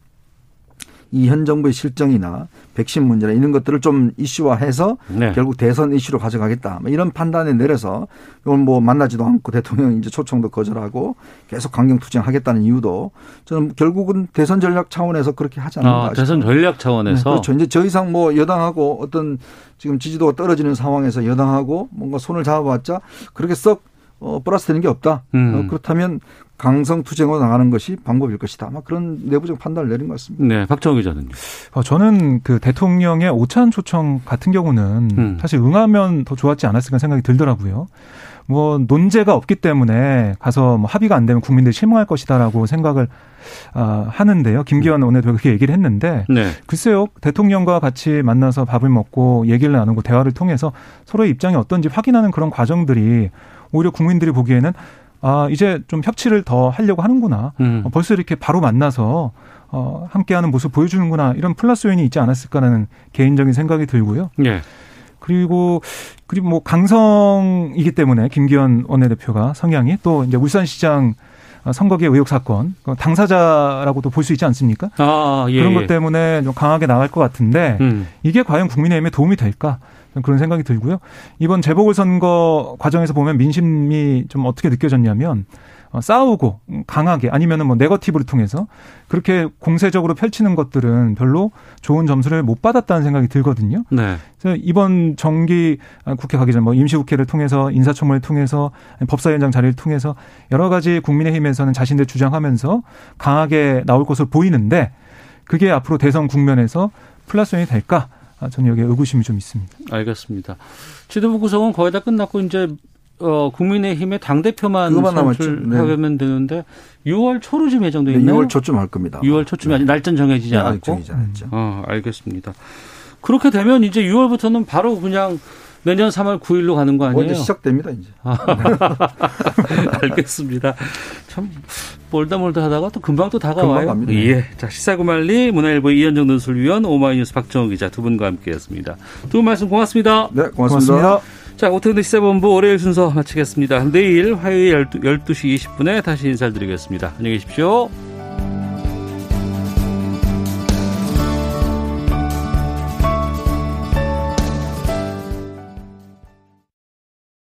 J: 이현 정부의 실정이나 백신 문제나 이런 것들을 좀 이슈화해서 네. 결국 대선 이슈로 가져가겠다. 뭐 이런 판단에 내려서 이건 뭐 만나지도 않고 대통령 이제 초청도 거절하고 계속 강경 투쟁하겠다는 이유도 저는 결국은 대선 전략 차원에서 그렇게 하지 않는가. 아,
C: 대선 전략 차원에서 네,
J: 그렇죠. 이제 저 이상 뭐 여당하고 어떤 지금 지지도가 떨어지는 상황에서 여당하고 뭔가 손을 잡아봤자 그렇게 썩 어, 플러스 되는 게 없다. 음. 어, 그렇다면 강성 투쟁으로 나가는 것이 방법일 것이다. 아마 그런 내부적 판단을 내린 것 같습니다.
C: 네, 박정희 기자는요.
K: 어, 저는 그 대통령의 오찬 초청 같은 경우는 음. 사실 응하면 더 좋았지 않았을까 생각이 들더라고요. 뭐 논제가 없기 때문에 가서 뭐 합의가 안 되면 국민들이 실망할 것이다라고 생각을 아, 하는데요. 김기현 원내대표 그렇게 얘기를 했는데 네. 글쎄요. 대통령과 같이 만나서 밥을 먹고 얘기를 나누고 대화를 통해서 서로의 입장이 어떤지 확인하는 그런 과정들이 오히려 국민들이 보기에는 아 이제 좀 협치를 더 하려고 하는구나. 음. 어, 벌써 이렇게 바로 만나서 어, 함께하는 모습 보여주는구나 이런 플러스 요인이 있지 않았을까라는 개인적인 생각이 들고요. 예. 그리고 그리고 뭐 강성이기 때문에 김기현 원내대표가 성향이 또 이제 울산시장 선거계 의혹 사건 그 당사자라고도 볼 수 있지 않습니까? 아, 예, 그런 것 예. 때문에 좀 강하게 나갈 것 같은데 음. 이게 과연 국민의힘에 도움이 될까? 그런 생각이 들고요. 이번 재보궐 선거 과정에서 보면 민심이 좀 어떻게 느껴졌냐면 어, 싸우고 강하게 아니면은 뭐 네거티브를 통해서 그렇게 공세적으로 펼치는 것들은 별로 좋은 점수를 못 받았다는 생각이 들거든요. 네. 그래서 이번 정기 아, 국회 가기 전 뭐 임시국회를 통해서 인사청문회를 통해서 법사위원장 자리를 통해서 여러 가지 국민의힘에서는 자신들 주장하면서 강하게 나올 것으로 보이는데 그게 앞으로 대선 국면에서 플러스원이 될까? 아, 저는 여기에 의구심이 좀 있습니다.
C: 알겠습니다. 지도부 구성은 거의 다 끝났고 이제 어, 국민의힘의 당대표만 선출하면 네. 되는데 6월 초로 좀 예정돼 네, 있나요?
J: 네, 6월 초쯤 할 겁니다.
C: 6월 초쯤이 네. 아직 날짜 정해지지 네, 않았고. 정해지지 않았죠. 어, 알겠습니다. 그렇게 되면 이제 6월부터는 바로 그냥 내년 3월 9일로 가는 거 아니에요?
J: 이제 시작됩니다, 이제. 아,
C: 알겠습니다. 참 멀다 멀다 하다가 또 금방 또 다가와요. 금방 예. 자, 시사구말리 문화일보 이현정 논술위원 오마이뉴스 박정호 기자 두 분과 함께했습니다. 두 분 말씀 고맙습니다.
J: 네, 고맙습니다. 고맙습니다.
C: 자, 오태훈의 시사본부 월요일 순서 마치겠습니다. 내일 화요일 12, 12시 20분에 다시 인사드리겠습니다. 안녕히 계십시오.